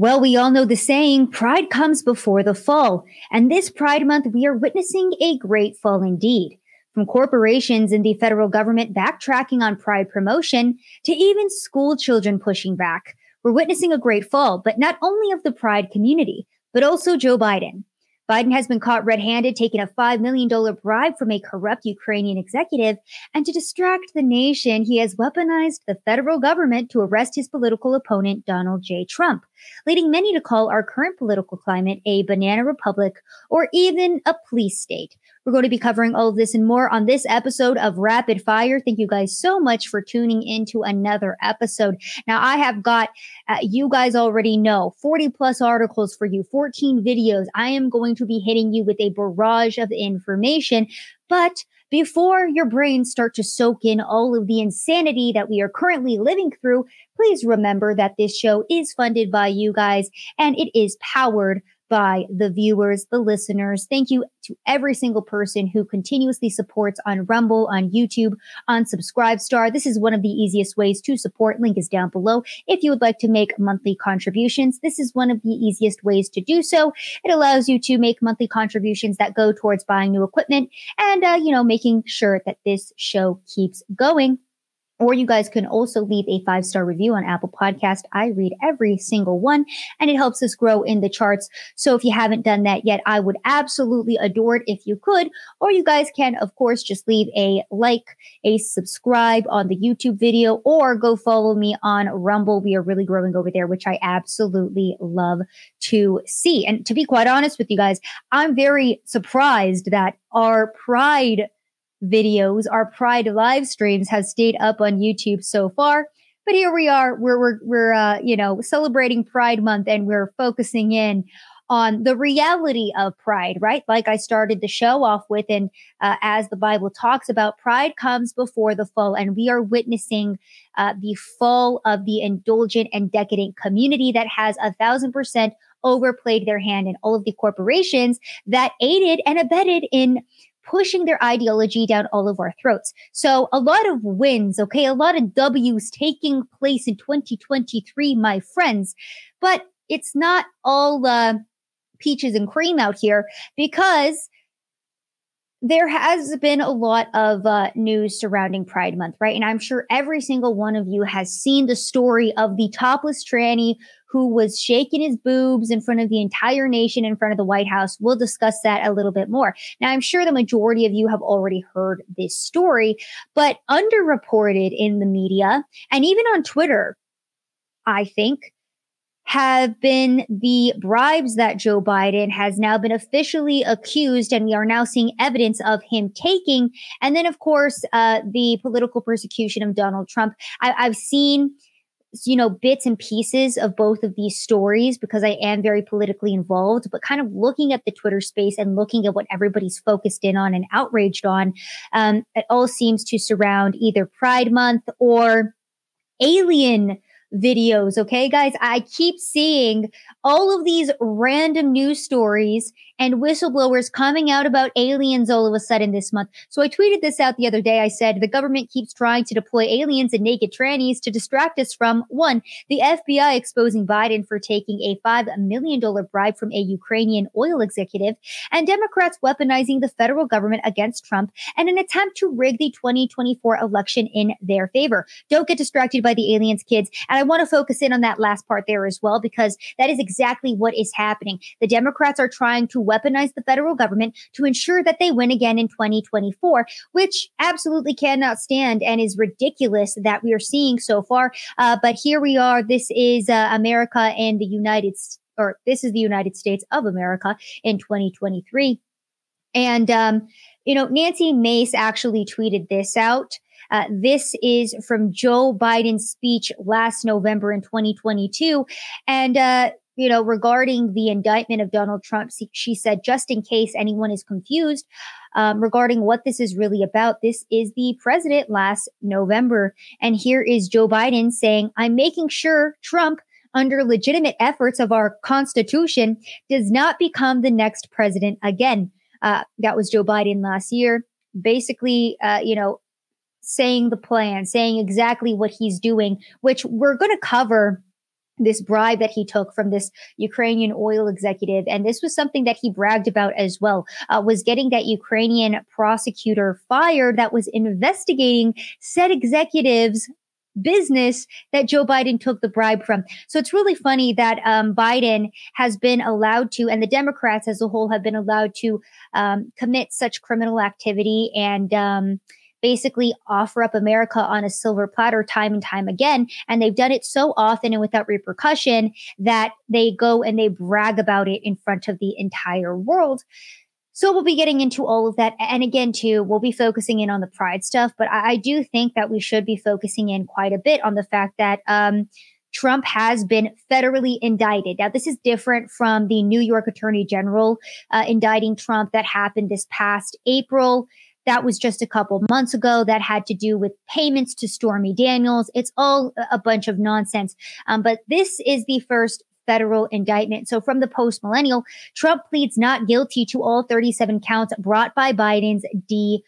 Well, we all know the saying, pride comes before the fall. And this Pride Month, we are witnessing a great fall indeed. From corporations and the federal government backtracking on pride promotion to even school children pushing back. We're witnessing a great fall, but not only of the pride community, but also Joe Biden. Biden has been caught red handed taking a $5 million bribe from a corrupt Ukrainian executive. And to distract the nation, he has weaponized the federal government to arrest his political opponent, Donald J. Trump, leading many to call our current political climate a banana republic or even a police state. We're going to be covering all of this and more on this episode of Rapid Fire. Thank you guys so much for tuning into another episode. Now, I have got, uh, you guys already know, 40 plus articles for you, 14 videos. I am going to be hitting you with a barrage of information, but before your brains start to soak in all of the insanity that we are currently living through, please remember that this show is funded by you guys and it is powered by the viewers, the listeners. Thank you to every single person who continuously supports on Rumble, on YouTube, on Subscribestar. This is one of the easiest ways to support. Link is down below. If you would like to make monthly contributions, this is one of the easiest ways to do so. It allows you to make monthly contributions that go towards buying new equipment and, uh, you know, making sure that this show keeps going. Or you guys can also leave a five star review on Apple Podcast. I read every single one and it helps us grow in the charts. So if you haven't done that yet, I would absolutely adore it if you could. Or you guys can, of course, just leave a like, a subscribe on the YouTube video, or go follow me on Rumble. We are really growing over there, which I absolutely love to see. And to be quite honest with you guys, I'm very surprised that our pride videos, our Pride live streams have stayed up on YouTube so far. But here we are, we're, we're, we're uh, you know, celebrating Pride Month and we're focusing in on the reality of pride, right? Like I started the show off with, and uh, as the Bible talks about, pride comes before the fall, and we are witnessing uh, the fall of the indulgent and decadent community that has a thousand percent overplayed their hand in all of the corporations that aided and abetted in pushing their ideology down all of our throats. So a lot of wins, okay, a lot of W's taking place in 2023, my friends, but it's not all uh, peaches and cream out here because there has been a lot of uh, news surrounding Pride Month, right? And I'm sure every single one of you has seen the story of the topless tranny who was shaking his boobs in front of the entire nation in front of the White House. We'll discuss that a little bit more. Now, I'm sure the majority of you have already heard this story, but underreported in the media and even on Twitter, I think have been the bribes that Joe Biden has now been officially accused, and we are now seeing evidence of him taking. And then, of course, uh, the political persecution of Donald Trump. I- I've seen you know bits and pieces of both of these stories because I am very politically involved but kind of looking at the Twitter space and looking at what everybody's focused in on and outraged on um, it all seems to surround either Pride month or alien videos. Okay, guys, I keep seeing all of these random news stories and whistleblowers coming out about aliens all of a sudden this month. So I tweeted this out the other day. I said, the government keeps trying to deploy aliens and naked trannies to distract us from one, the FBI exposing Biden for taking a $5 million bribe from a Ukrainian oil executive, and Democrats weaponizing the federal government against Trump and an attempt to rig the 2024 election in their favor. Don't get distracted by the aliens, kids. And I want to focus in on that last part there as well, because that is exactly what is happening. The Democrats are trying to weaponize the federal government to ensure that they win again in 2024, which absolutely cannot stand and is ridiculous that we are seeing so far. Uh, but here we are. This is uh, America and the United States, or this is the United States of America in 2023. And, um, you know, Nancy Mace actually tweeted this out. Uh, this is from Joe Biden's speech last November in 2022. And, uh, you know, regarding the indictment of Donald Trump, she said, just in case anyone is confused um, regarding what this is really about, this is the president last November. And here is Joe Biden saying, I'm making sure Trump under legitimate efforts of our constitution does not become the next president again. Uh, that was Joe Biden last year. Basically, uh, you know, saying the plan, saying exactly what he's doing, which we're going to cover this bribe that he took from this Ukrainian oil executive. And this was something that he bragged about as well, uh, was getting that Ukrainian prosecutor fired that was investigating said executives business that Joe Biden took the bribe from. So it's really funny that um, Biden has been allowed to, and the Democrats as a whole have been allowed to um, commit such criminal activity and um, basically offer up America on a silver platter time and time again. And they've done it so often and without repercussion that they go and they brag about it in front of the entire world. So we'll be getting into all of that. And again, too, we'll be focusing in on the pride stuff, but I, I do think that we should be focusing in quite a bit on the fact that, um, Trump has been federally indicted. Now, this is different from the New York Attorney General uh, indicting Trump that happened this past April. That was just a couple months ago. That had to do with payments to Stormy Daniels. It's all a bunch of nonsense. Um, but this is the first federal indictment. So from the post millennial, Trump pleads not guilty to all 37 counts brought by Biden's DOJ.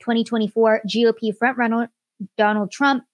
2024 GOP frontrunner Donald Trump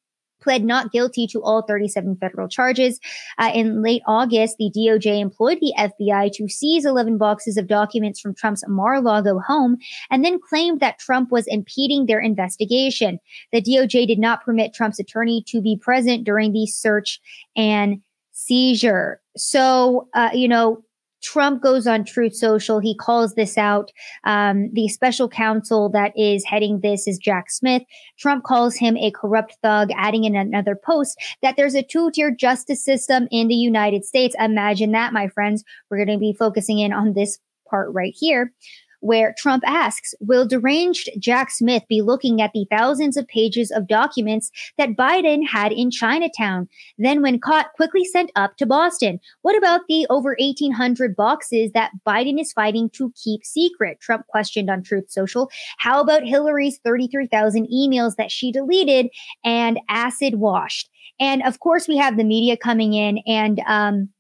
pled not guilty to all 37 federal charges. Uh, in late August, the DOJ employed the FBI to seize 11 boxes of documents from Trump's Mar-a-Lago home and then claimed that Trump was impeding their investigation. The DOJ did not permit Trump's attorney to be present during the search and seizure. So, uh, you know, Trump goes on Truth Social. He calls this out. Um, the special counsel that is heading this is Jack Smith. Trump calls him a corrupt thug, adding in another post that there's a two tier justice system in the United States. Imagine that, my friends. We're going to be focusing in on this part right here where Trump asks, will deranged Jack Smith be looking at the thousands of pages of documents that Biden had in Chinatown, then when caught, quickly sent up to Boston? What about the over 1800 boxes that Biden is fighting to keep secret? Trump questioned on Truth Social. How about Hillary's 33,000 emails that she deleted and acid washed? And of course, we have the media coming in and, um,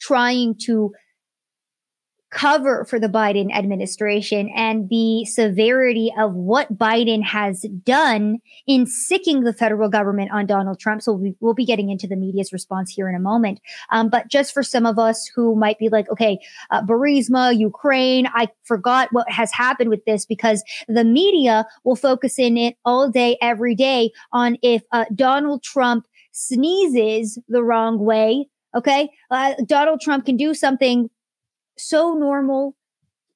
trying to cover for the Biden administration and the severity of what Biden has done in sicking the federal government on Donald Trump. So we, will be getting into the media's response here in a moment. Um, but just for some of us who might be like, okay, uh, Burisma, Ukraine, I forgot what has happened with this because the media will focus in it all day, every day on if uh, Donald Trump sneezes the wrong way. Okay. Uh, Donald Trump can do something so normal,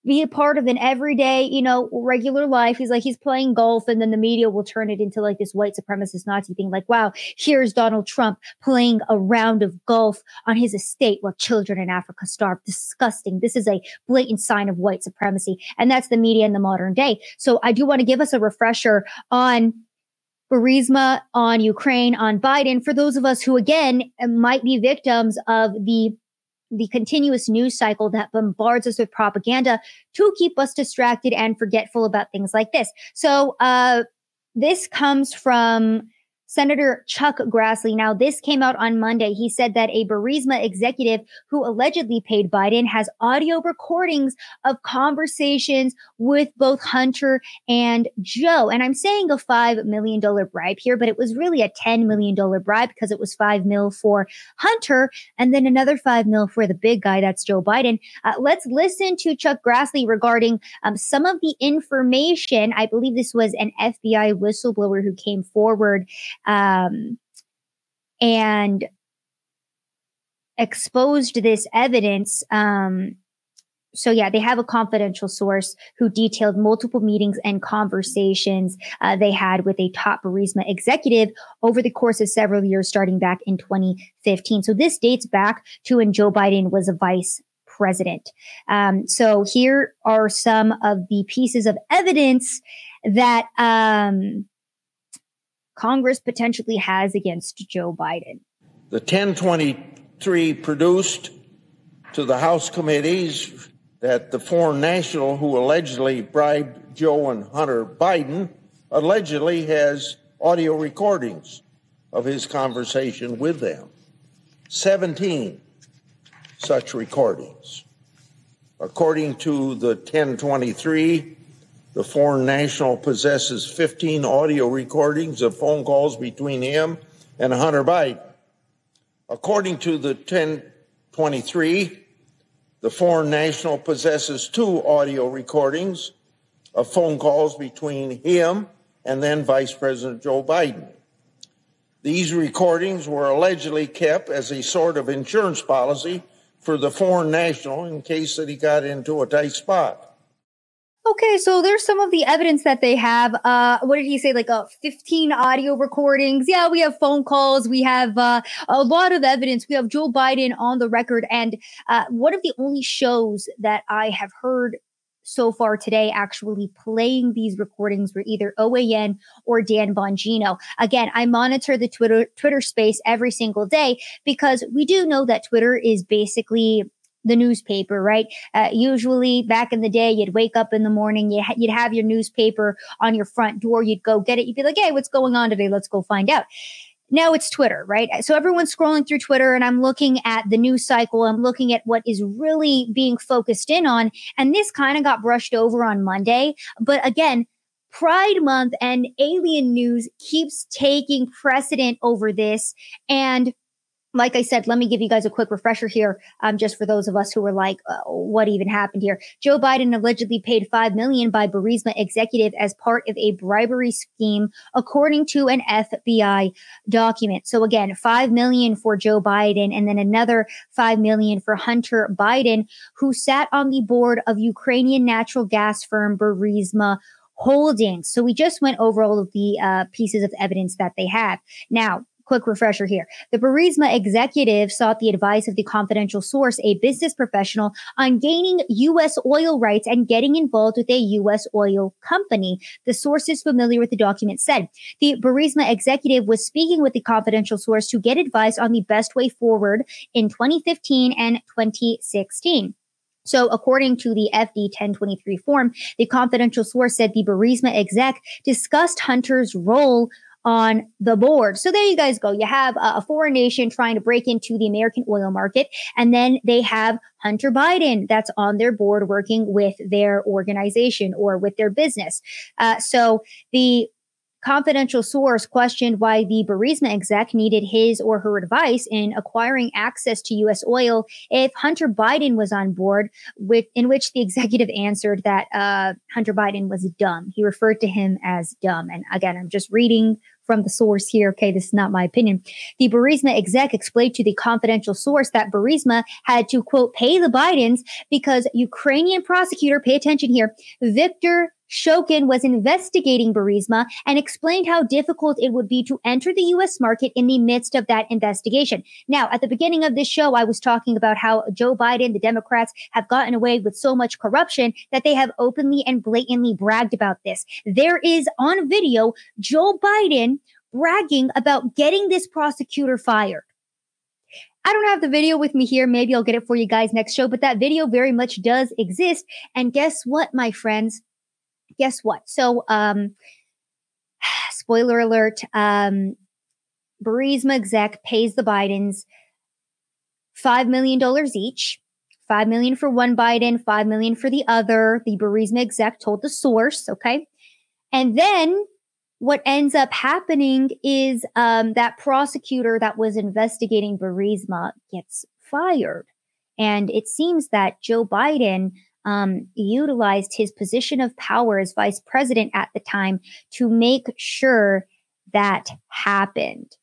be a part of an everyday, you know, regular life. He's like, he's playing golf, and then the media will turn it into like this white supremacist Nazi thing. Like, wow, here's Donald Trump playing a round of golf on his estate while children in Africa starve. Disgusting. This is a blatant sign of white supremacy. And that's the media in the modern day. So I do want to give us a refresher on Burisma, on Ukraine, on Biden, for those of us who, again, might be victims of the the continuous news cycle that bombards us with propaganda to keep us distracted and forgetful about things like this. So, uh, this comes from Senator Chuck Grassley. Now, this came out on Monday. He said that a Burisma executive who allegedly paid Biden has audio recordings of conversations with both Hunter and Joe. And I'm saying a $5 million bribe here, but it was really a $10 million bribe because it was 5 mil for Hunter and then another 5 mil for the big guy. That's Joe Biden. Uh, let's listen to Chuck Grassley regarding um, some of the information. I believe this was an FBI whistleblower who came forward um, and exposed this evidence. Um, so yeah, they have a confidential source who detailed multiple meetings and conversations uh, they had with a top Burisma executive over the course of several years, starting back in 2015. So this dates back to when Joe Biden was a vice president. Um, so here are some of the pieces of evidence that um, Congress potentially has against Joe Biden. The 1023 produced to the House committees that the foreign national who allegedly bribed Joe and Hunter Biden allegedly has audio recordings of his conversation with them. 17 such recordings. According to the 1023, the foreign national possesses 15 audio recordings of phone calls between him and Hunter Biden. According to the 1023, the foreign national possesses two audio recordings of phone calls between him and then Vice President Joe Biden. These recordings were allegedly kept as a sort of insurance policy for the foreign national in case that he got into a tight spot. Okay, so there's some of the evidence that they have. Uh, what did he say? Like uh, 15 audio recordings. Yeah, we have phone calls. We have uh, a lot of evidence. We have Joe Biden on the record. And uh, one of the only shows that I have heard so far today actually playing these recordings were either OAN or Dan Bongino. Again, I monitor the Twitter Twitter space every single day because we do know that Twitter is basically the newspaper, right? Uh, usually back in the day, you'd wake up in the morning, you ha- you'd have your newspaper on your front door, you'd go get it, you'd be like, hey, what's going on today? Let's go find out now it's Twitter, right? So everyone's scrolling through Twitter and I'm looking at the news cycle. I'm looking at what is really being focused in on. And this kind of got brushed over on Monday. But again, Pride Month and alien news keeps taking precedent over this. And like I said, let me give you guys a quick refresher here, um, just for those of us who were like, uh, "What even happened here?" Joe Biden allegedly paid five million by Burisma executive as part of a bribery scheme, according to an FBI document. So again, five million for Joe Biden, and then another five million for Hunter Biden, who sat on the board of Ukrainian natural gas firm Burisma Holdings. So we just went over all of the uh, pieces of evidence that they have. Now, quick refresher here. The Burisma executive sought the advice of the confidential source, a business professional, on gaining U.S. oil rights and getting involved with a U.S. oil company. The sources familiar with the document said the Burisma executive was speaking with the confidential source to get advice on the best way forward in 2015 and 2016. So, according to the FD 1023 form, the confidential source said the Burisma exec discussed Hunter's role on the board. So there you guys go. You have a foreign nation trying to break into the American oil market, and then they have Hunter Biden that's on their board working with their organization or with their business. Uh, so the confidential source questioned why the Burisma exec needed his or her advice in acquiring access to U.S. oil if Hunter Biden was on board, with, in which the executive answered that uh, Hunter Biden was dumb. He referred to him as dumb. And again, I'm just reading from the source here. Okay, this is not my opinion. The Burisma exec explained to the confidential source that Burisma had to quote pay the Bidens because Ukrainian prosecutor, pay attention here, Victor Shokin was investigating Burisma and explained how difficult it would be to enter the US market in the midst of that investigation. Now, at the beginning of this show, I was talking about how Joe Biden, the Democrats, have gotten away with so much corruption that they have openly and blatantly bragged about this. There is on video Joe Biden bragging about getting this prosecutor fired. I don't have the video with me here. Maybe I'll get it for you guys next show, but that video very much does exist. And guess what, my friends? Guess what? So, um, spoiler alert, um, Burisma exec pays the Bidens $5 million each. Five million for one Biden, five million for the other. The Burisma exec told the source, okay? And then what ends up happening is um, that prosecutor that was investigating Burisma gets fired. And it seems that Joe Biden um, utilized his position of power as vice president at the time to make sure that happened.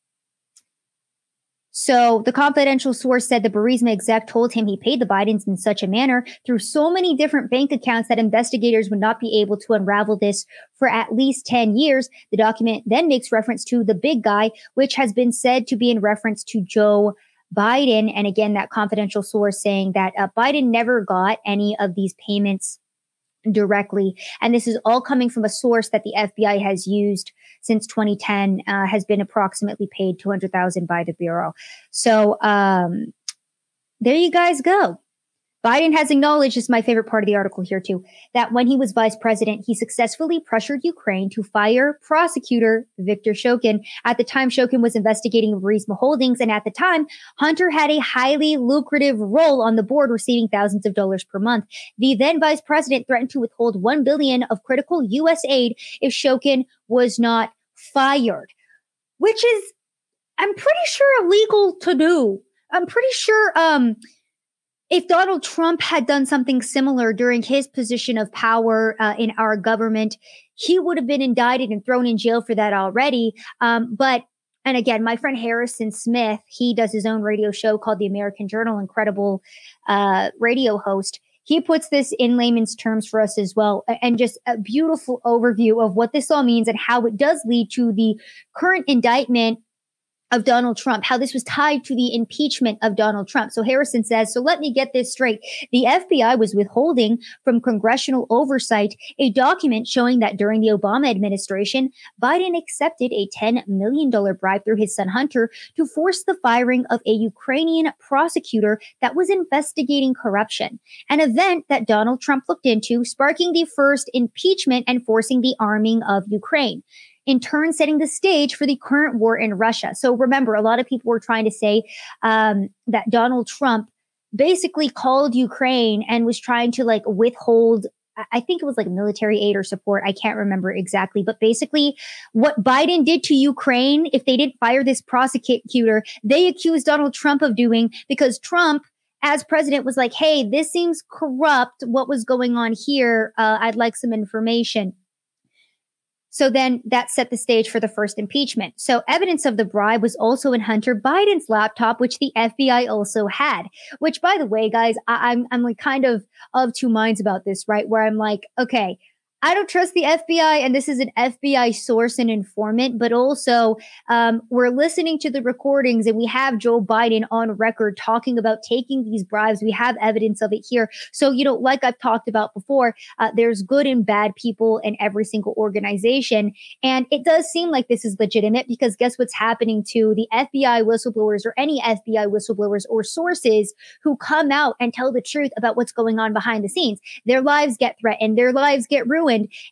So the confidential source said the Burisma exec told him he paid the Bidens in such a manner through so many different bank accounts that investigators would not be able to unravel this for at least 10 years. The document then makes reference to the big guy, which has been said to be in reference to Joe Biden, and again, that confidential source saying that uh, Biden never got any of these payments directly. And this is all coming from a source that the FBI has used since 2010, uh, has been approximately paid 200,000 by the Bureau. So, um, there you guys go. Biden has acknowledged, is my favorite part of the article here too, that when he was vice president, he successfully pressured Ukraine to fire prosecutor Victor Shokin. At the time, Shokin was investigating Burisma Holdings, and at the time, Hunter had a highly lucrative role on the board, receiving thousands of dollars per month. The then vice president threatened to withhold one billion of critical U.S. aid if Shokin was not fired, which is I'm pretty sure illegal to do. I'm pretty sure um, if Donald Trump had done something similar during his position of power uh, in our government, he would have been indicted and thrown in jail for that already. Um, but and again, my friend Harrison Smith, he does his own radio show called The American Journal, incredible uh, radio host. He puts this in layman's terms for us as well, and just a beautiful overview of what this all means and how it does lead to the current indictment of Donald Trump, how this was tied to the impeachment of Donald Trump. So Harrison says, so let me get this straight. The FBI was withholding from congressional oversight a document showing that during the Obama administration, Biden accepted a $10 million bribe through his son Hunter to force the firing of a Ukrainian prosecutor that was investigating corruption, an event that Donald Trump looked into, sparking the first impeachment and forcing the arming of Ukraine in turn setting the stage for the current war in Russia. So remember, a lot of people were trying to say um, that Donald Trump basically called Ukraine and was trying to like withhold I think it was like military aid or support. I can't remember exactly, but basically what Biden did to Ukraine, if they didn't fire this prosecutor, they accused Donald Trump of doing because Trump as president was like, Hey, this seems corrupt. What was going on here? Uh, I'd like some information. So then that set the stage for the first impeachment. So evidence of the bribe was also in Hunter Biden's laptop, which the FBI also had. Which, by the way, guys, I- I'm I'm like kind of of two minds about this, right? Where I'm like, okay, I don't trust the FBI, and this is an FBI source and informant, but also um, we're listening to the recordings and we have Joe Biden on record talking about taking these bribes. We have evidence of it here. So, you know, like I've talked about before, uh, there's good and bad people in every single organization. And it does seem like this is legitimate because guess what's happening to the FBI whistleblowers or any FBI whistleblowers or sources who come out and tell the truth about what's going on behind the scenes? Their lives get threatened, their lives get ruined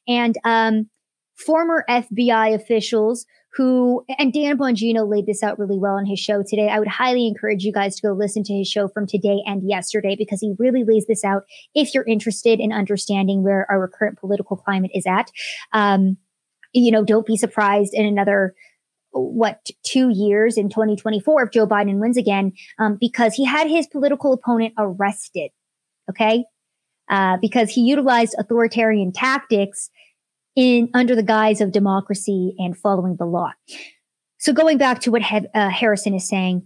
and um, former FBI officials who, and Dan Bongino laid this out really well on his show today. I would highly encourage you guys to go listen to his show from today and yesterday because he really lays this out if you're interested in understanding where our current political climate is at. Um, you know, don't be surprised in another what two years in 2024 if Joe Biden wins again, um, because he had his political opponent arrested. Okay, uh, because he utilized authoritarian tactics in under the guise of democracy and following the law. So going back to what he- uh, Harrison is saying,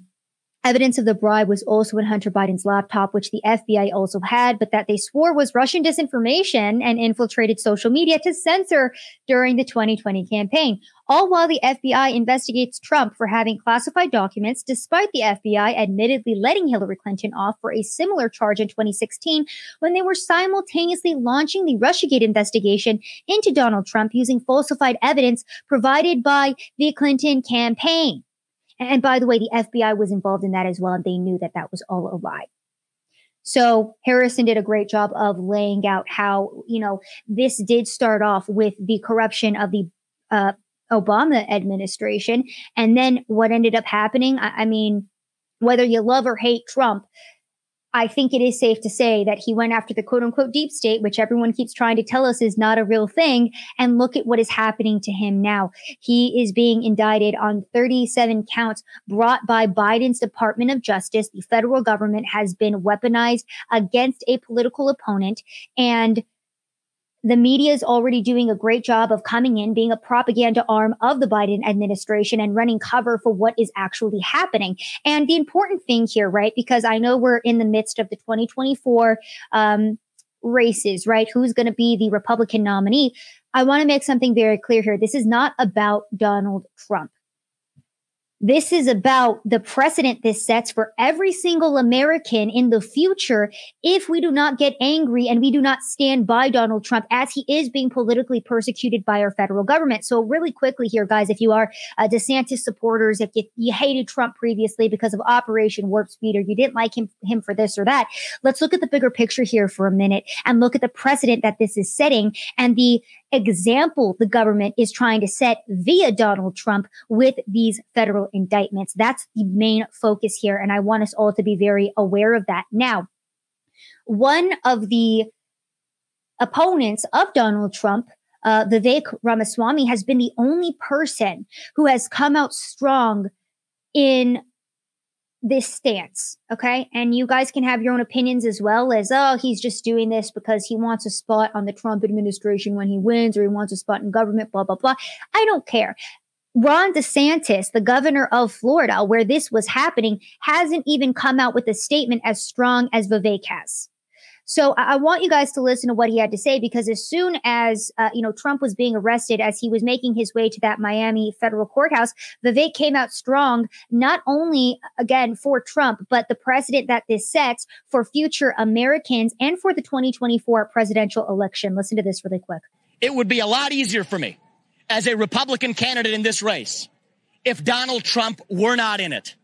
Evidence of the bribe was also in Hunter Biden's laptop, which the FBI also had, but that they swore was Russian disinformation and infiltrated social media to censor during the 2020 campaign. All while the FBI investigates Trump for having classified documents, despite the FBI admittedly letting Hillary Clinton off for a similar charge in 2016 when they were simultaneously launching the Russiagate investigation into Donald Trump using falsified evidence provided by the Clinton campaign. And by the way, the FBI was involved in that as well, and they knew that that was all a lie. So Harrison did a great job of laying out how, you know, this did start off with the corruption of the uh, Obama administration. And then what ended up happening, I, I mean, whether you love or hate Trump, I think it is safe to say that he went after the quote unquote deep state, which everyone keeps trying to tell us is not a real thing. And look at what is happening to him now. He is being indicted on 37 counts brought by Biden's Department of Justice. The federal government has been weaponized against a political opponent and the media is already doing a great job of coming in, being a propaganda arm of the Biden administration and running cover for what is actually happening. And the important thing here, right? Because I know we're in the midst of the 2024 um, races, right? Who's going to be the Republican nominee? I want to make something very clear here. This is not about Donald Trump. This is about the precedent this sets for every single American in the future if we do not get angry and we do not stand by Donald Trump as he is being politically persecuted by our federal government. So, really quickly here, guys, if you are uh, DeSantis supporters, if you, you hated Trump previously because of Operation Warp Speed or you didn't like him, him for this or that, let's look at the bigger picture here for a minute and look at the precedent that this is setting and the example the government is trying to set via Donald Trump with these federal indictments. That's the main focus here. And I want us all to be very aware of that. Now, one of the opponents of Donald Trump uh, Vivek Ramaswamy has been the only person who has come out strong in this stance. Okay. And you guys can have your own opinions as well as, oh, he's just doing this because he wants a spot on the Trump administration when he wins or he wants a spot in government, blah, blah, blah. I don't care. Ron DeSantis, the governor of Florida, where this was happening, hasn't even come out with a statement as strong as Vivek has. So I want you guys to listen to what he had to say because as soon as uh, you know Trump was being arrested, as he was making his way to that Miami federal courthouse, Vivek came out strong, not only again for Trump, but the precedent that this sets for future Americans and for the 2024 presidential election. Listen to this really quick. It would be a lot easier for me as a Republican candidate in this race if Donald Trump were not in it.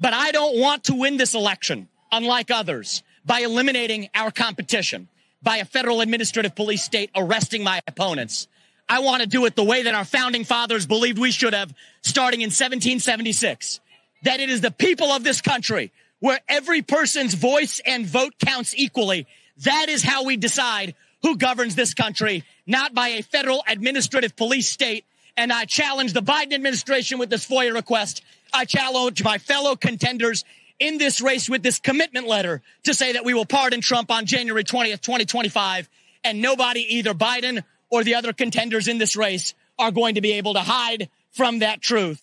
But I don't want to win this election, unlike others by eliminating our competition, by a federal administrative police state arresting my opponents. I want to do it the way that our founding fathers believed we should have, starting in 1776. That it is the people of this country where every person's voice and vote counts equally. That is how we decide who governs this country, not by a federal administrative police state. And I challenge the Biden administration with this FOIA request. I challenge my fellow contenders in this race with this commitment letter to say that we will pardon Trump on January 20th, 2025. And nobody, either Biden or the other contenders in this race, are going to be able to hide from that truth.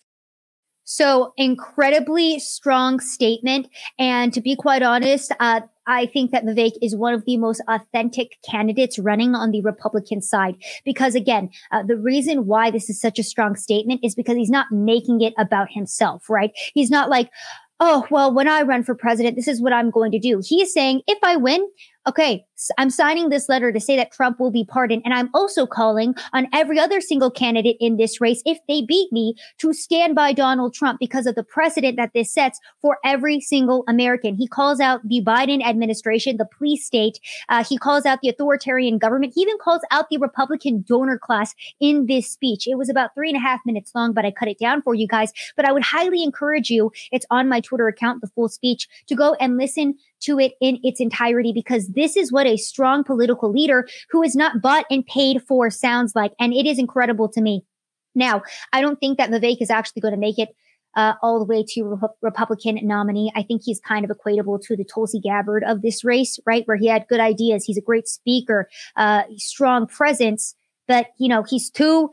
So incredibly strong statement. And to be quite honest, uh, I think that Vivek is one of the most authentic candidates running on the Republican side. Because again, uh, the reason why this is such a strong statement is because he's not making it about himself, right? He's not like, oh, well, when I run for president, this is what I'm going to do. He is saying, if I win, okay, I'm signing this letter to say that Trump will be pardoned. And I'm also calling on every other single candidate in this race, if they beat me, to stand by Donald Trump because of the precedent that this sets for every single American. He calls out the Biden administration, the police state. Uh, he calls out the authoritarian government. He even calls out the Republican donor class in this speech. It was about three and a half minutes long, but I cut it down for you guys. But I would highly encourage you, it's on my Twitter account, the full speech, to go and listen to it in its entirety because this is what a strong political leader who is not bought and paid for sounds like. And it is incredible to me. Now, I don't think that Vivek is actually going to make it uh, all the way to Re- Republican nominee. I think he's kind of equatable to the Tulsi Gabbard of this race, right? Where he had good ideas. He's a great speaker, uh, strong presence, but you know, he's too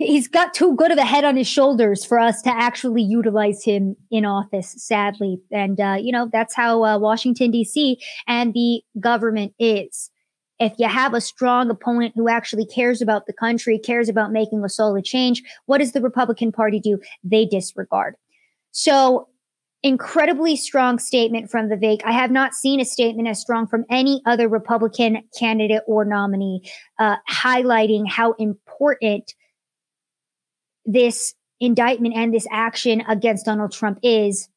he's got too good of a head on his shoulders for us to actually utilize him in office, sadly. And, uh, you know, that's how uh, Washington, D.C. and the government is. If you have a strong opponent who actually cares about the country, cares about making a solid change, what does the Republican Party do? They disregard. So, incredibly strong statement from the Vivek. I have not seen a statement as strong from any other Republican candidate or nominee, uh, highlighting how important this indictment and this action against Donald Trump is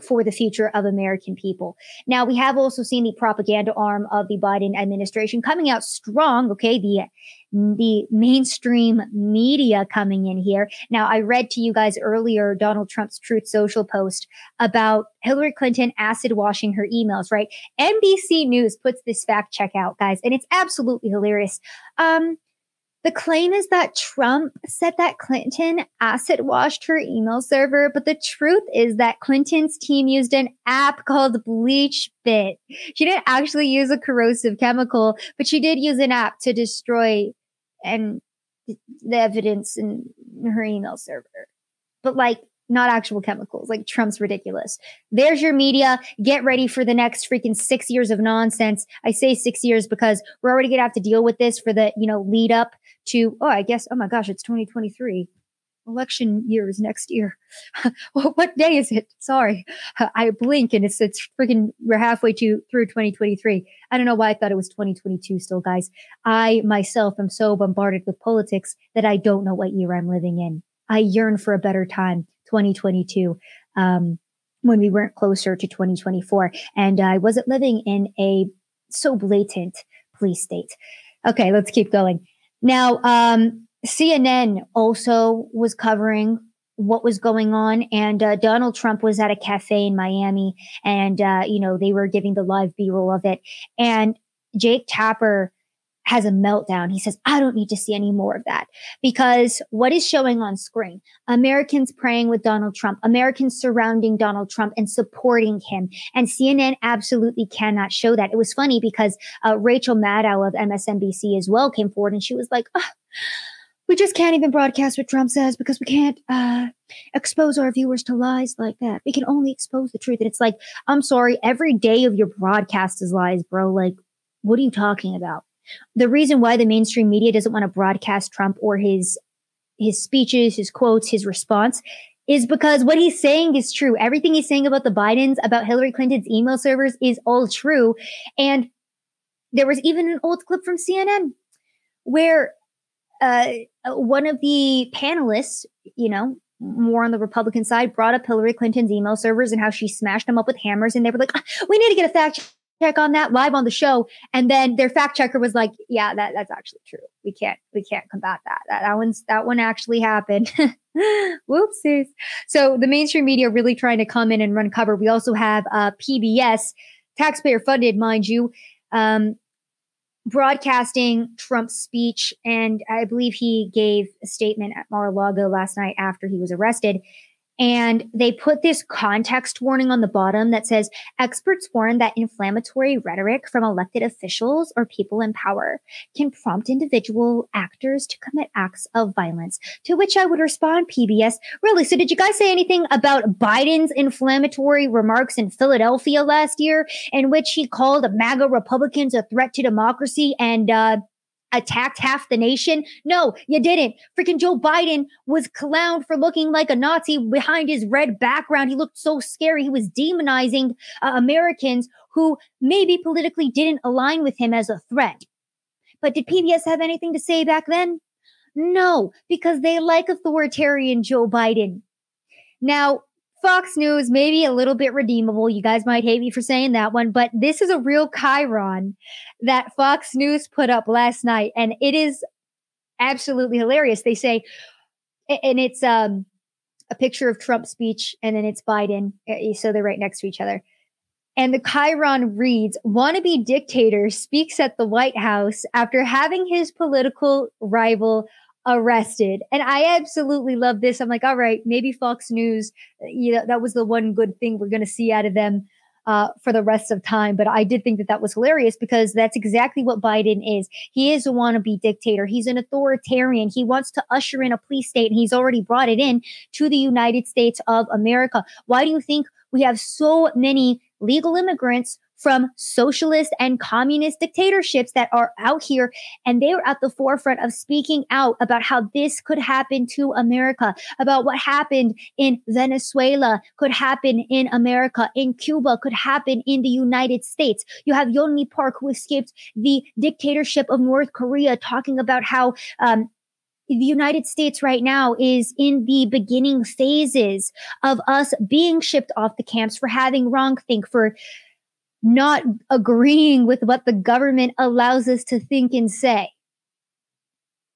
for the future of American people. Now, we have also seen the propaganda arm of the Biden administration coming out strong. Okay. The, the mainstream media coming in here. Now, I read to you guys earlier Donald Trump's Truth Social post about Hillary Clinton acid washing her emails, right? NBC News puts this fact check out, guys, and it's absolutely hilarious. Um, the claim is that Trump said that Clinton acid washed her email server, but the truth is that Clinton's team used an app called BleachBit. She didn't actually use a corrosive chemical, but she did use an app to destroy and the evidence in her email server. But like not actual chemicals. Like Trump's ridiculous. There's your media. Get ready for the next freaking six years of nonsense. I say six years because we're already going to have to deal with this for the, you know, lead up to, oh, I guess, oh my gosh, it's 2023. Election year is next year. what day is it? Sorry. I blink and it's, it's freaking, we're halfway to through 2023. I don't know why I thought it was 2022 still, guys. I myself am so bombarded with politics that I don't know what year I'm living in. I yearn for a better time, 2022. Um, when we weren't closer to 2024 and I wasn't living in a so blatant police state. Okay, let's keep going. Now, um, CNN also was covering what was going on, and uh, Donald Trump was at a cafe in Miami, and uh, you know they were giving the live B-roll of it, and Jake Tapper has a meltdown. He says, I don't need to see any more of that because what is showing on screen? Americans praying with Donald Trump, Americans surrounding Donald Trump and supporting him. And CNN absolutely cannot show that. It was funny because uh, Rachel Maddow of MSNBC as well came forward and she was like, oh, we just can't even broadcast what Trump says because we can't uh, expose our viewers to lies like that. We can only expose the truth. And it's like, I'm sorry, every day of your broadcast is lies, bro. Like, what are you talking about? The reason why the mainstream media doesn't want to broadcast Trump or his his speeches, his quotes, his response is because what he's saying is true. Everything he's saying about the Bidens, about Hillary Clinton's email servers is all true. And there was even an old clip from CNN where uh, one of the panelists, you know, more on the Republican side, brought up Hillary Clinton's email servers and how she smashed them up with hammers. And they were like, ah, we need to get a fact check on that live on the show. And then their fact checker was like, yeah, that, that's actually true. We can't, we can't combat that. That, that one's, that one actually happened. Whoopsies. So the mainstream media really trying to come in and run cover. We also have, uh, PBS taxpayer funded, mind you, um, broadcasting Trump's speech. And I believe he gave a statement at Mar-a-Lago last night after he was arrested. And they put this context warning on the bottom that says experts warn that inflammatory rhetoric from elected officials or people in power can prompt individual actors to commit acts of violence. To which I would respond, PBS, really? So did you guys say anything about Biden's inflammatory remarks in Philadelphia last year in which he called MAGA Republicans a threat to democracy and, uh, attacked half the nation? No, you didn't. Freaking Joe Biden was clowned for looking like a Nazi behind his red background. He looked so scary. He was demonizing uh, Americans who maybe politically didn't align with him as a threat. But did PBS have anything to say back then? No, because they like authoritarian Joe Biden. Now, Fox News, maybe a little bit redeemable. You guys might hate me for saying that one, but this is a real chyron that Fox News put up last night, and it is absolutely hilarious. They say, and it's um, a picture of Trump's speech, and then it's Biden, eh, so they're right next to each other. And the chyron reads, wannabe dictator speaks at the White House after having his political rival arrested. And I absolutely love this. I'm like, all right, maybe Fox News, you know, that was the one good thing we're going to see out of them uh, for the rest of time. But I did think that that was hilarious because that's exactly what Biden is. He is a wannabe dictator. He's an authoritarian. He wants to usher in a police state and he's already brought it in to the United States of America. Why do you think we have so many legal immigrants from socialist and communist dictatorships that are out here. And they were at the forefront of speaking out about how this could happen to America, about what happened in Venezuela could happen in America, in Cuba could happen in the United States. You have Yeonmi Park who escaped the dictatorship of North Korea talking about how, um, the United States right now is in the beginning phases of us being shipped off the camps for having wrong think, for not agreeing with what the government allows us to think and say.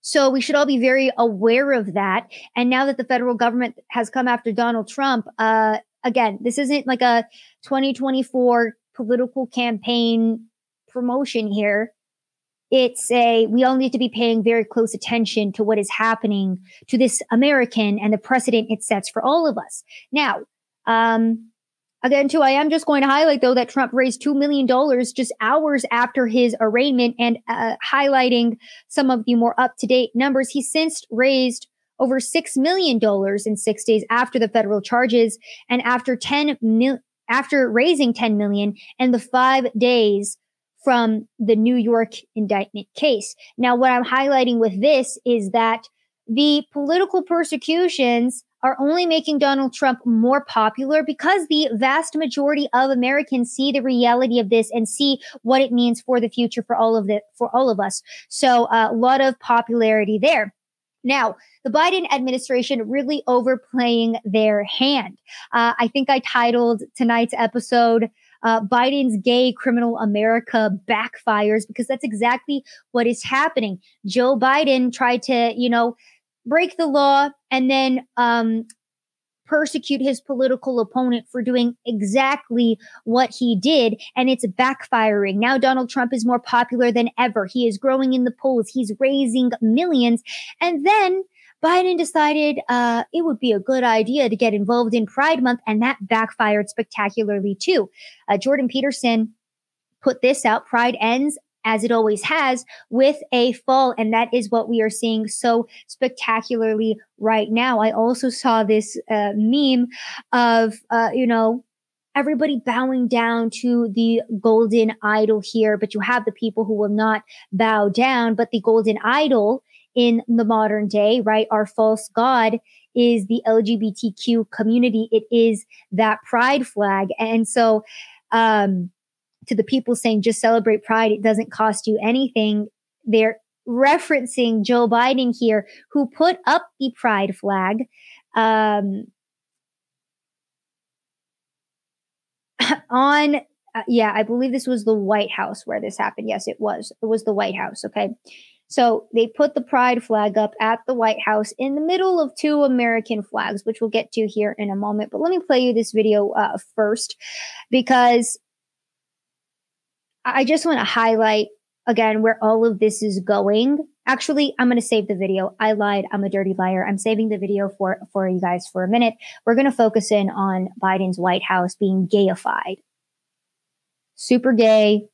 So we should all be very aware of that. And now that the federal government has come after Donald Trump, uh, again, this isn't like a 2024 political campaign promotion here. It's a, we all need to be paying very close attention to what is happening to this American and the precedent it sets for all of us. Now, um, Again, too, I am just going to highlight though that Trump raised $2 million just hours after his arraignment and uh, highlighting some of the more up to date numbers. He since raised over $6 million in six days after the federal charges and after 10 mil- after raising 10 million and the five days from the New York indictment case. Now, what I'm highlighting with this is that the political persecutions are only making Donald Trump more popular because the vast majority of Americans see the reality of this and see what it means for the future for all of the for all of us. So uh, a lot of popularity there. Now, the Biden administration really overplaying their hand. Uh, I think I titled tonight's episode uh, Biden's gay criminal America backfires because that's exactly what is happening. Joe Biden tried to, you know, break the law and then um, persecute his political opponent for doing exactly what he did. And it's backfiring. Now Donald Trump is more popular than ever. He is growing in the polls. He's raising millions. And then Biden decided uh, it would be a good idea to get involved in Pride Month, and that backfired spectacularly too. Uh, Jordan Peterson put this out Pride ends as it always has, with a fall. And that is what we are seeing so spectacularly right now. I also saw this uh, meme of, uh, you know, everybody bowing down to the golden idol here, but you have the people who will not bow down. But the golden idol in the modern day, right? Our false god is the LGBTQ community. It is that pride flag. And so, um, to the people saying just celebrate pride, it doesn't cost you anything. They're referencing Joe Biden here, who put up the pride flag. Um, on uh, yeah, I believe this was the White House where this happened. Yes, it was. It was the White House. Okay. So they put the pride flag up at the White House in the middle of two American flags, which we'll get to here in a moment. But let me play you this video uh, first because I just want to highlight again where all of this is going. Actually, I'm going to save the video. I lied. I'm a dirty liar. I'm saving the video for, for you guys for a minute. We're going to focus in on Biden's White House being gayified. Super gay,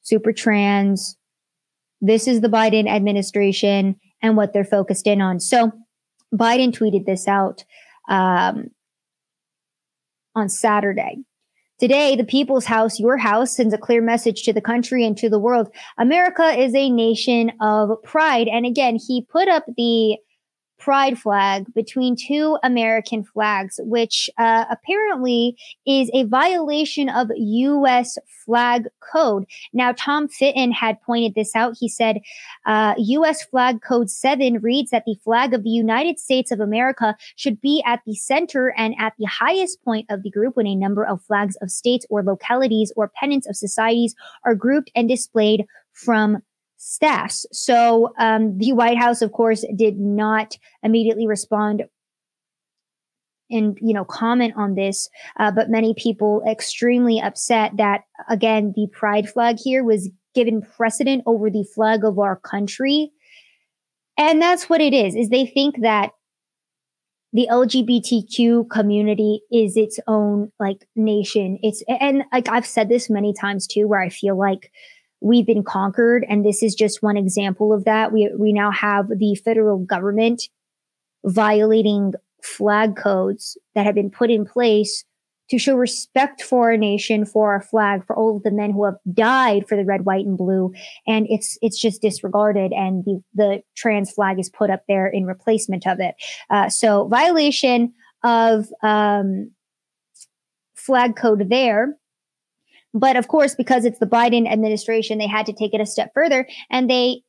super trans. This is the Biden administration and what they're focused in on. So Biden tweeted this out um, on Saturday. Today, the People's House, your house, sends a clear message to the country and to the world. America is a nation of pride. And again, he put up the pride flag between two American flags, which uh, apparently is a violation of U.S. flag code. Now, Tom Fitton had pointed this out. He said uh, U.S. flag code 7 reads that the flag of the United States of America should be at the center and at the highest point of the group when a number of flags of states or localities or pennants of societies are grouped and displayed from staffs. So um, the White House, of course, did not immediately respond and you know comment on this uh, but many people extremely upset that again the pride flag here was given precedent over the flag of our country and that's what it is is they think that the lgbtq community is its own like nation it's and like i've said this many times too where i feel like we've been conquered. And this is just one example of that. We, we now have the federal government violating flag codes that have been put in place to show respect for our nation, for our flag, for all of the men who have died for the red, white, and blue. And it's, it's just disregarded. And the, the trans flag is put up there in replacement of it. Uh, so violation of, um, flag code there. But of course, because it's the Biden administration, they had to take it a step further and they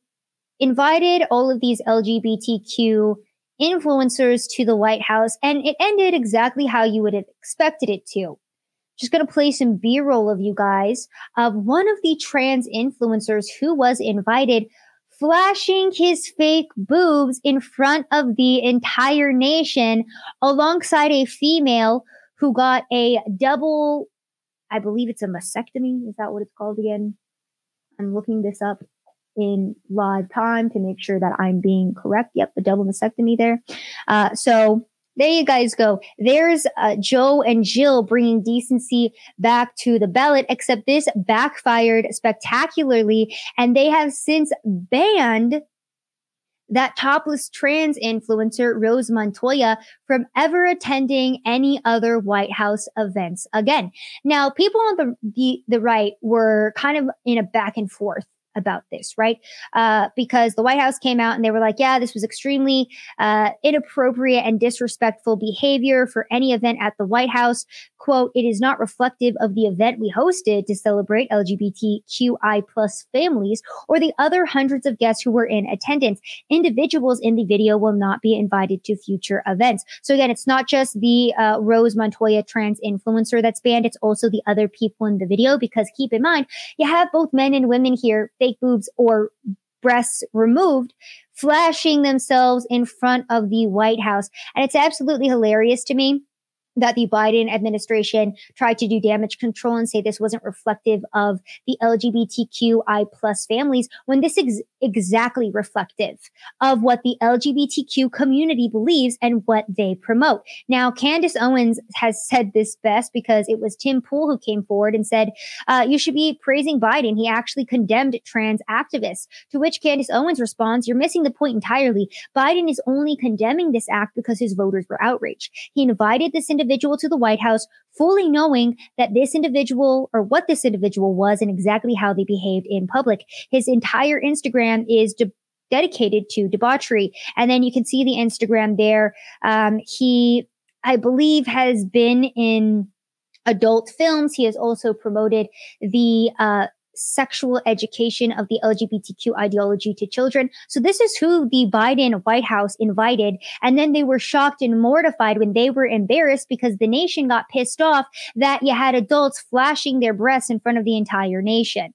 invited all of these LGBTQ influencers to the White House and it ended exactly how you would have expected it to. Just going to play some B roll of you guys of one of the trans influencers who was invited flashing his fake boobs in front of the entire nation alongside a female who got a double I believe it's a mastectomy. Is that what it's called again? I'm looking this up in live time to make sure that I'm being correct. Yep, the double mastectomy there. Uh, so there you guys go. There's uh, Joe and Jill bringing decency back to the ballot, except this backfired spectacularly, and they have since banned that topless trans influencer, Rose Montoya, from ever attending any other White House events again. Now, people on the, the, the right were kind of in a back and forth about this, right? Uh, because the White House came out and they were like, yeah, this was extremely uh, inappropriate and disrespectful behavior for any event at the White House. Quote, it is not reflective of the event we hosted to celebrate LGBTQI plus families or the other hundreds of guests who were in attendance. Individuals in the video will not be invited to future events. So again, it's not just the uh, Rose Montoya trans influencer that's banned. It's also the other people in the video because keep in mind, you have both men and women here fake boobs or breasts removed, flashing themselves in front of the White House. And it's absolutely hilarious to me that the Biden administration tried to do damage control and say this wasn't reflective of the LGBTQI plus families when this is exactly reflective of what the LGBTQ community believes and what they promote. Now, Candace Owens has said this best because it was Tim Pool who came forward and said, uh, you should be praising Biden. He actually condemned trans activists to which Candace Owens responds, you're missing the point entirely. Biden is only condemning this act because his voters were outraged. He invited this individual to the White House, fully knowing that this individual or what this individual was and exactly how they behaved in public. His entire Instagram is de- dedicated to debauchery. And then you can see the Instagram there. Um, he, I believe, has been in adult films. He has also promoted the uh, sexual education of the LGBTQ ideology to children. So this is who the Biden White House invited. And then they were shocked and mortified when they were embarrassed because the nation got pissed off that you had adults flashing their breasts in front of the entire nation.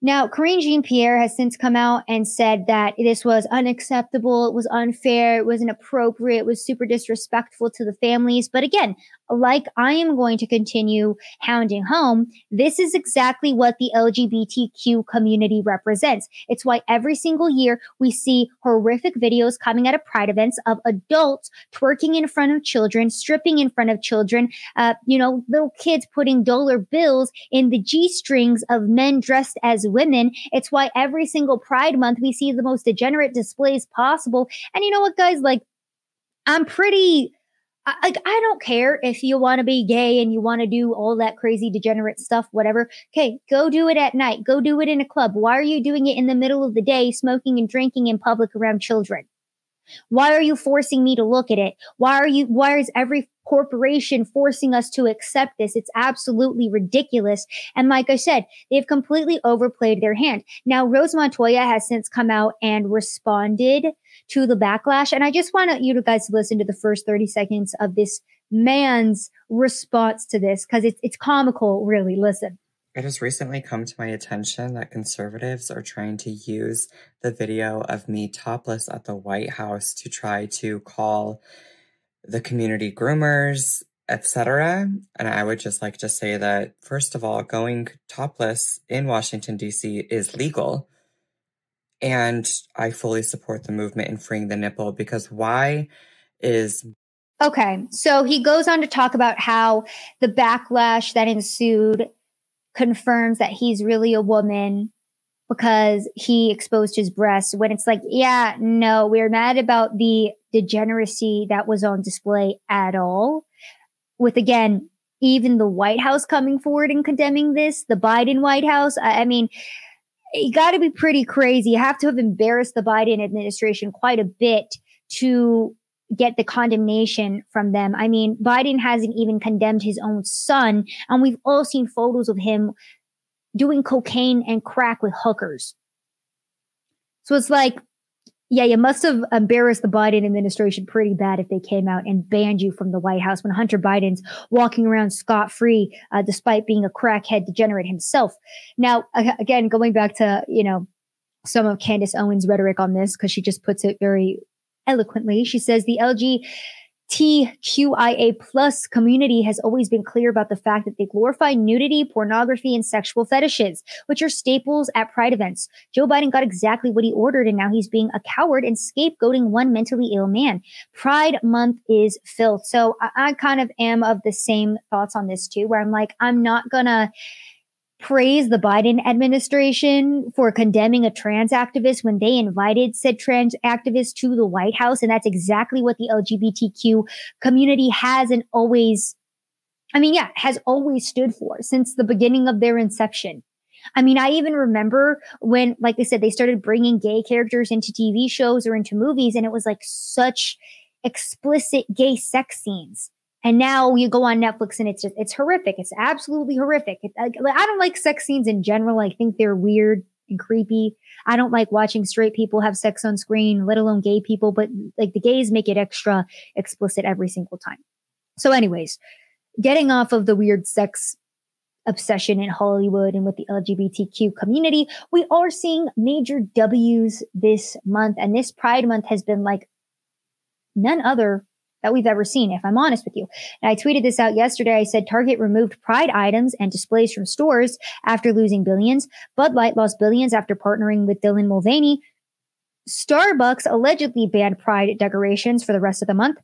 Now, Karine Jean Pierre has since come out and said that this was unacceptable, it was unfair, it was inappropriate, it was super disrespectful to the families. But again, like I am going to continue hounding home, this is exactly what the LGBTQ community represents. It's why every single year we see horrific videos coming out of pride events of adults twerking in front of children, stripping in front of children, uh, you know, little kids putting dollar bills in the G strings of men dressed as women. It's why every single pride month we see the most degenerate displays possible. And you know what, guys? Like, I'm pretty like I don't care if you want to be gay and you want to do all that crazy degenerate stuff, whatever. Okay, go do it at night. Go do it in a club. Why are you doing it in the middle of the day, smoking and drinking in public around children? Why are you forcing me to look at it? Why are you, why is every corporation forcing us to accept this? It's absolutely ridiculous. And like I said, they've completely overplayed their hand. Now, Rose Montoya has since come out and responded to the backlash. And I just want you guys to listen to the first 30 seconds of this man's response to this because it's, it's comical, really. Listen. It has recently come to my attention that conservatives are trying to use the video of me topless at the White House to try to call the community groomers, etc. And I would just like to say that, first of all, going topless in Washington, D.C. is legal. And I fully support the movement in freeing the nipple because why is Okay, so he goes on to talk about how the backlash that ensued confirms that he's really a woman because he exposed his breasts when it's like, yeah, no, we're mad about the degeneracy that was on display at all. With again, even the White House coming forward and condemning this, the Biden White House. I, I mean, you got to be pretty crazy. You have to have embarrassed the Biden administration quite a bit to get the condemnation from them. I mean, Biden hasn't even condemned his own son, and we've all seen photos of him doing cocaine and crack with hookers. So it's like, yeah, you must have embarrassed the Biden administration pretty bad if they came out and banned you from the White House when Hunter Biden's walking around scot free, uh, despite being a crackhead degenerate himself. Now, again, going back to, you know, some of Candace Owens' rhetoric on this, because she just puts it very eloquently. She says the LGBTQIA plus community has always been clear about the fact that they glorify nudity, pornography, and sexual fetishes, which are staples at pride events. Joe Biden got exactly what he ordered, and now he's being a coward and scapegoating one mentally ill man. Pride month is filth. So I, I kind of am of the same thoughts on this too, where I'm like, I'm not gonna praise the Biden administration for condemning a trans activist when they invited said trans activist to the White House. And that's exactly what the LGBTQ community has and always, I mean, yeah, has always stood for since the beginning of their inception. I mean, I even remember when, like I said, they started bringing gay characters into TV shows or into movies, and it was like such explicit gay sex scenes. And now you go on Netflix and it's just, it's horrific. It's absolutely horrific. It, I, I don't like sex scenes in general. I think they're weird and creepy. I don't like watching straight people have sex on screen, let alone gay people, but like the gays make it extra explicit every single time. So anyways, getting off of the weird sex obsession in Hollywood and with the LGBTQ community, we are seeing major W's this month. And this Pride Month has been like none other that we've ever seen, if I'm honest with you. And I tweeted this out yesterday. I said Target removed Pride items and displays from stores after losing billions. Bud Light lost billions after partnering with Dylan Mulvaney. Starbucks allegedly banned Pride decorations for the rest of the month.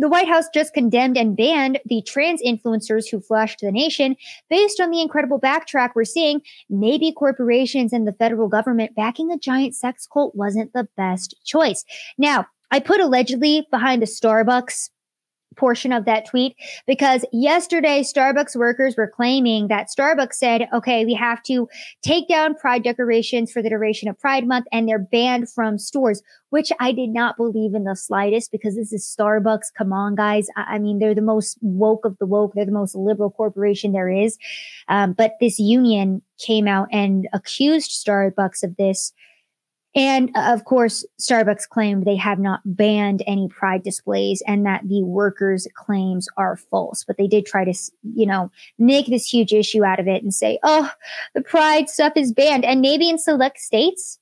The White House just condemned and banned the trans influencers who flashed the nation based on the incredible backtrack we're seeing. Maybe corporations and the federal government backing a giant sex cult wasn't the best choice. Now, I put allegedly behind the Starbucks portion of that tweet because yesterday Starbucks workers were claiming that Starbucks said, okay, we have to take down pride decorations for the duration of Pride Month and they're banned from stores, which I did not believe in the slightest because this is Starbucks. Come on, guys. I, mean, they're the most woke of the woke. They're the most liberal corporation there is. Um, but this union came out and accused Starbucks of this and uh, of course, Starbucks claimed they have not banned any pride displays and that the workers' claims are false. But they did try to, you know, make this huge issue out of it and say, oh, the pride stuff is banned. And maybe in select states,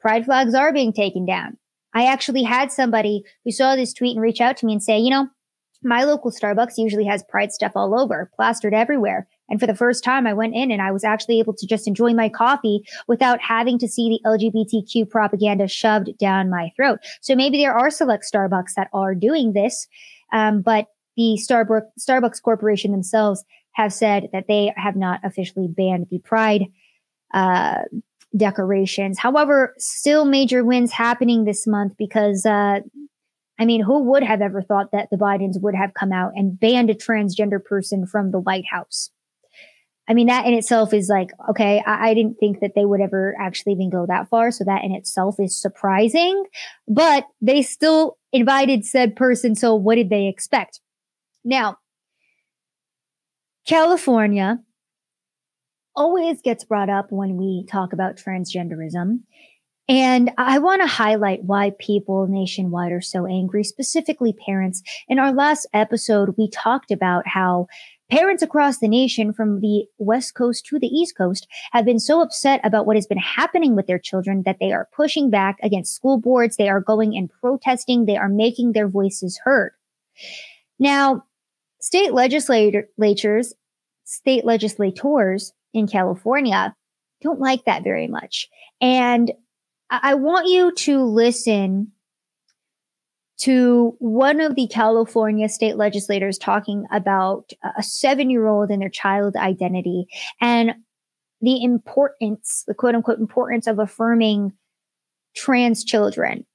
pride flags are being taken down. I actually had somebody who saw this tweet and reach out to me and say, you know, my local Starbucks usually has pride stuff all over, plastered everywhere. And for the first time, I went in and I was actually able to just enjoy my coffee without having to see the LGBTQ propaganda shoved down my throat. So maybe there are select Starbucks that are doing this. Um, but the Starbucks, Starbucks Corporation themselves have said that they have not officially banned the pride, uh, decorations. However, still major wins happening this month because, uh, I mean, who would have ever thought that the Bidens would have come out and banned a transgender person from the White House? I mean, that in itself is like, okay, I, I, didn't think that they would ever actually even go that far. So that in itself is surprising, but they still invited said person. So what did they expect? Now, California always gets brought up when we talk about transgenderism. And I want to highlight why people nationwide are so angry, specifically parents. In our last episode, we talked about how Parents across the nation from the West Coast to the East Coast have been so upset about what has been happening with their children that they are pushing back against school boards. They are going and protesting. They are making their voices heard. Now, state legislatures, state legislators in California don't like that very much. And I want you to listen to one of the California state legislators talking about a seven year old and their child identity and the importance, the quote unquote importance of affirming trans children.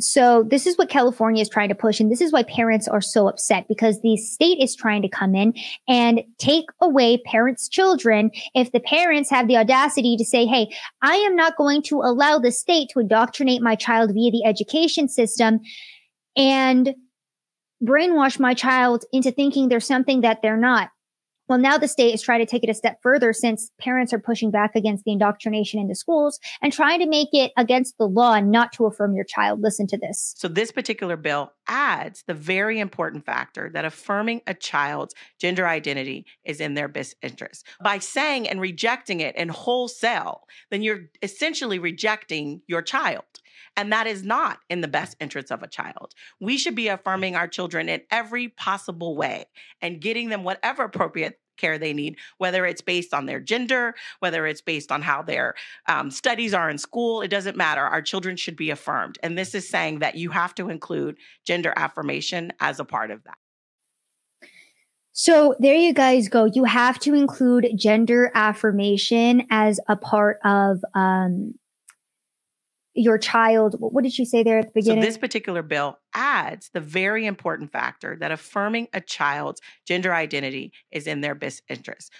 So this is what California is trying to push. And this is why parents are so upset because the state is trying to come in and take away parents' children if the parents have the audacity to say, Hey, I am not going to allow the state to indoctrinate my child via the education system and brainwash my child into thinking they're something that they're not. Well, now the state is trying to take it a step further since parents are pushing back against the indoctrination into schools and trying to make it against the law not to affirm your child. Listen to this. So, this particular bill adds the very important factor that affirming a child's gender identity is in their best interest. By saying and rejecting it in wholesale, then you're essentially rejecting your child. And that is not in the best interest of a child. We should be affirming our children in every possible way and getting them whatever appropriate care they need, whether it's based on their gender, whether it's based on how their um, studies are in school, it doesn't matter. Our children should be affirmed. And this is saying that you have to include gender affirmation as a part of that. So there you guys go. You have to include gender affirmation as a part of um, your child. What did you say there at the beginning? So this particular bill adds the very important factor that affirming a child's gender identity is in their best interest.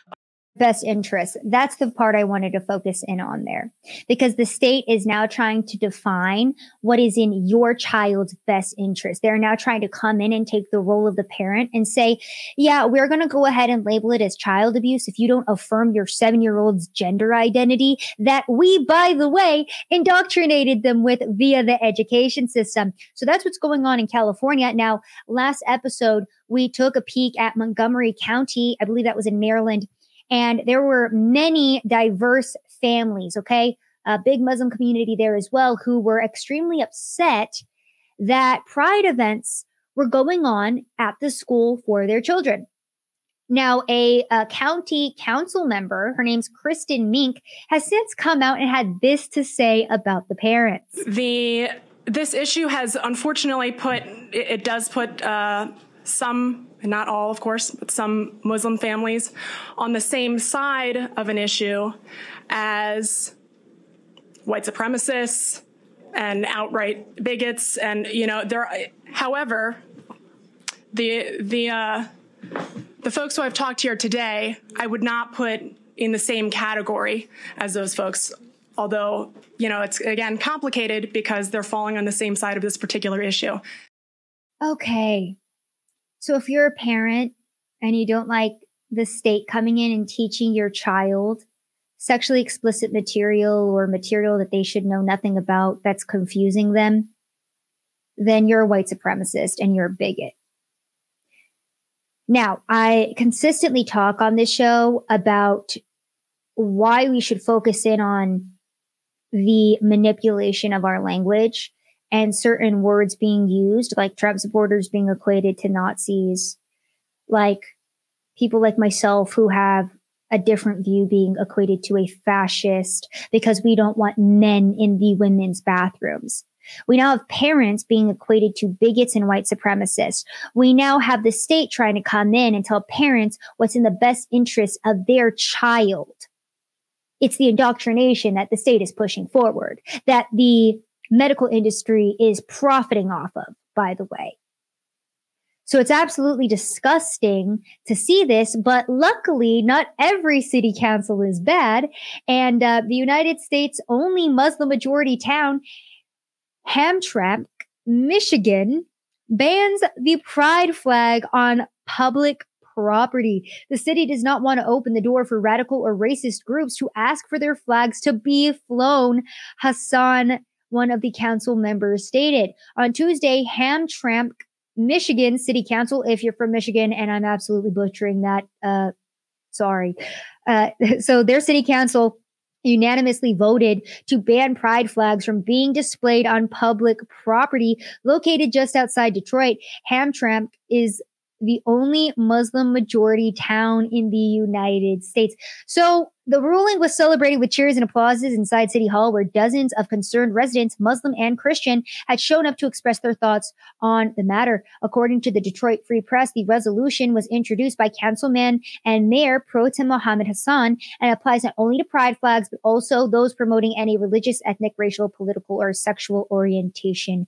Best interest. That's the part I wanted to focus in on there because the state is now trying to define what is in your child's best interest. They're now trying to come in and take the role of the parent and say, yeah, we're going to go ahead and label it as child abuse if you don't affirm your seven year old's gender identity that we, by the way, indoctrinated them with via the education system. So that's what's going on in California. Now, last episode, we took a peek at Montgomery County. I believe that was in Maryland and there were many diverse families, okay? A big Muslim community there as well, who were extremely upset that pride events were going on at the school for their children. Now, a, a, county council member, her name's Kristin Mink, has since come out and had this to say about the parents. The this issue has unfortunately put it, does put uh, some and not all, of course, but some Muslim families on the same side of an issue as white supremacists and outright bigots. And, you know, there, however, the, the, uh, the folks who I've talked to here today, I would not put in the same category as those folks. Although, you know, it's again complicated because they're falling on the same side of this particular issue. Okay. So if you're a parent and you don't like the state coming in and teaching your child sexually explicit material or material that they should know nothing about that's confusing them, then you're a white supremacist and you're a bigot. Now, I consistently talk on this show about why we should focus in on the manipulation of our language and certain words being used, like Trump supporters being equated to Nazis, like people like myself who have a different view being equated to a fascist because we don't want men in the women's bathrooms. We now have parents being equated to bigots and white supremacists. We now have the state trying to come in and tell parents what's in the best interest of their child. It's the indoctrination that the state is pushing forward, that the medical industry is profiting off of, by the way. So it's absolutely disgusting to see this, but luckily, not every city council is bad. And uh, the United States' only Muslim majority town, Hamtramck, Michigan, bans the pride flag on public property. The city does not want to open the door for radical or racist groups to ask for their flags to be flown. Hassan one of the council members stated. On Tuesday, Hamtramck, Michigan City Council, if you're from Michigan, and I'm absolutely butchering that, uh, sorry. Uh, so their city council unanimously voted to ban pride flags from being displayed on public property located just outside Detroit. Hamtramck is the only Muslim majority town in the United States. So the ruling was celebrated with cheers and applauses inside City Hall, where dozens of concerned residents, Muslim and Christian, had shown up to express their thoughts on the matter. According to the Detroit Free Press, the resolution was introduced by Councilman and Mayor Pro Tem Mohammed Hassan and applies not only to pride flags, but also those promoting any religious, ethnic, racial, political, or sexual orientation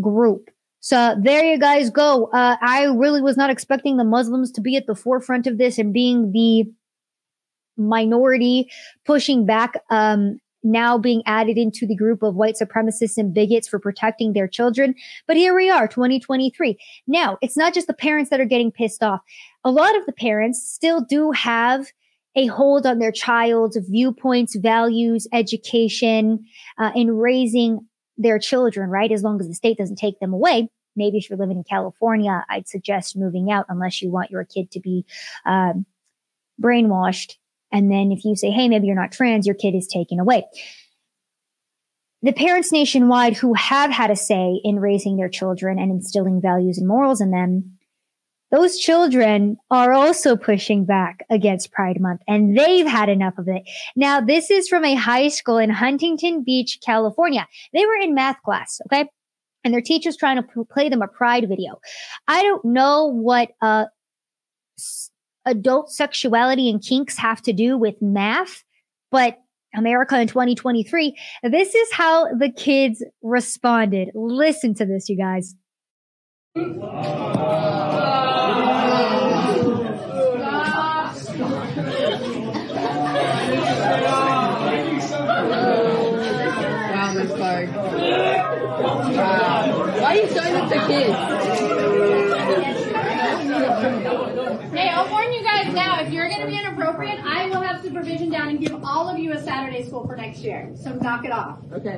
group. So there you guys go. Uh, I really was not expecting the Muslims to be at the forefront of this and being the minority pushing back, um, now being added into the group of white supremacists and bigots for protecting their children. But here we are, 2023. Now, it's not just the parents that are getting pissed off. A lot of the parents still do have a hold on their child's viewpoints, values, education, uh, in raising their children, right? As long as the state doesn't take them away. Maybe if you're living in California, I'd suggest moving out unless you want your kid to be um, brainwashed. And then if you say, hey, maybe you're not trans, your kid is taken away. The parents nationwide who have had a say in raising their children and instilling values and morals in them those children are also pushing back against Pride Month and they've had enough of it. Now, this is from a high school in Huntington Beach, California. They were in math class, okay? And their teacher's trying to play them a Pride video. I don't know what, uh, adult sexuality and kinks have to do with math, but America in 2023, this is how the kids responded. Listen to this, you guys. Wow, Miss Clark. Wow. Why are you showing this to kids? Hey, I'll warn you guys now, if you're going to be inappropriate, I will have supervision down and give all of you a Saturday school for next year. So knock it off. Okay.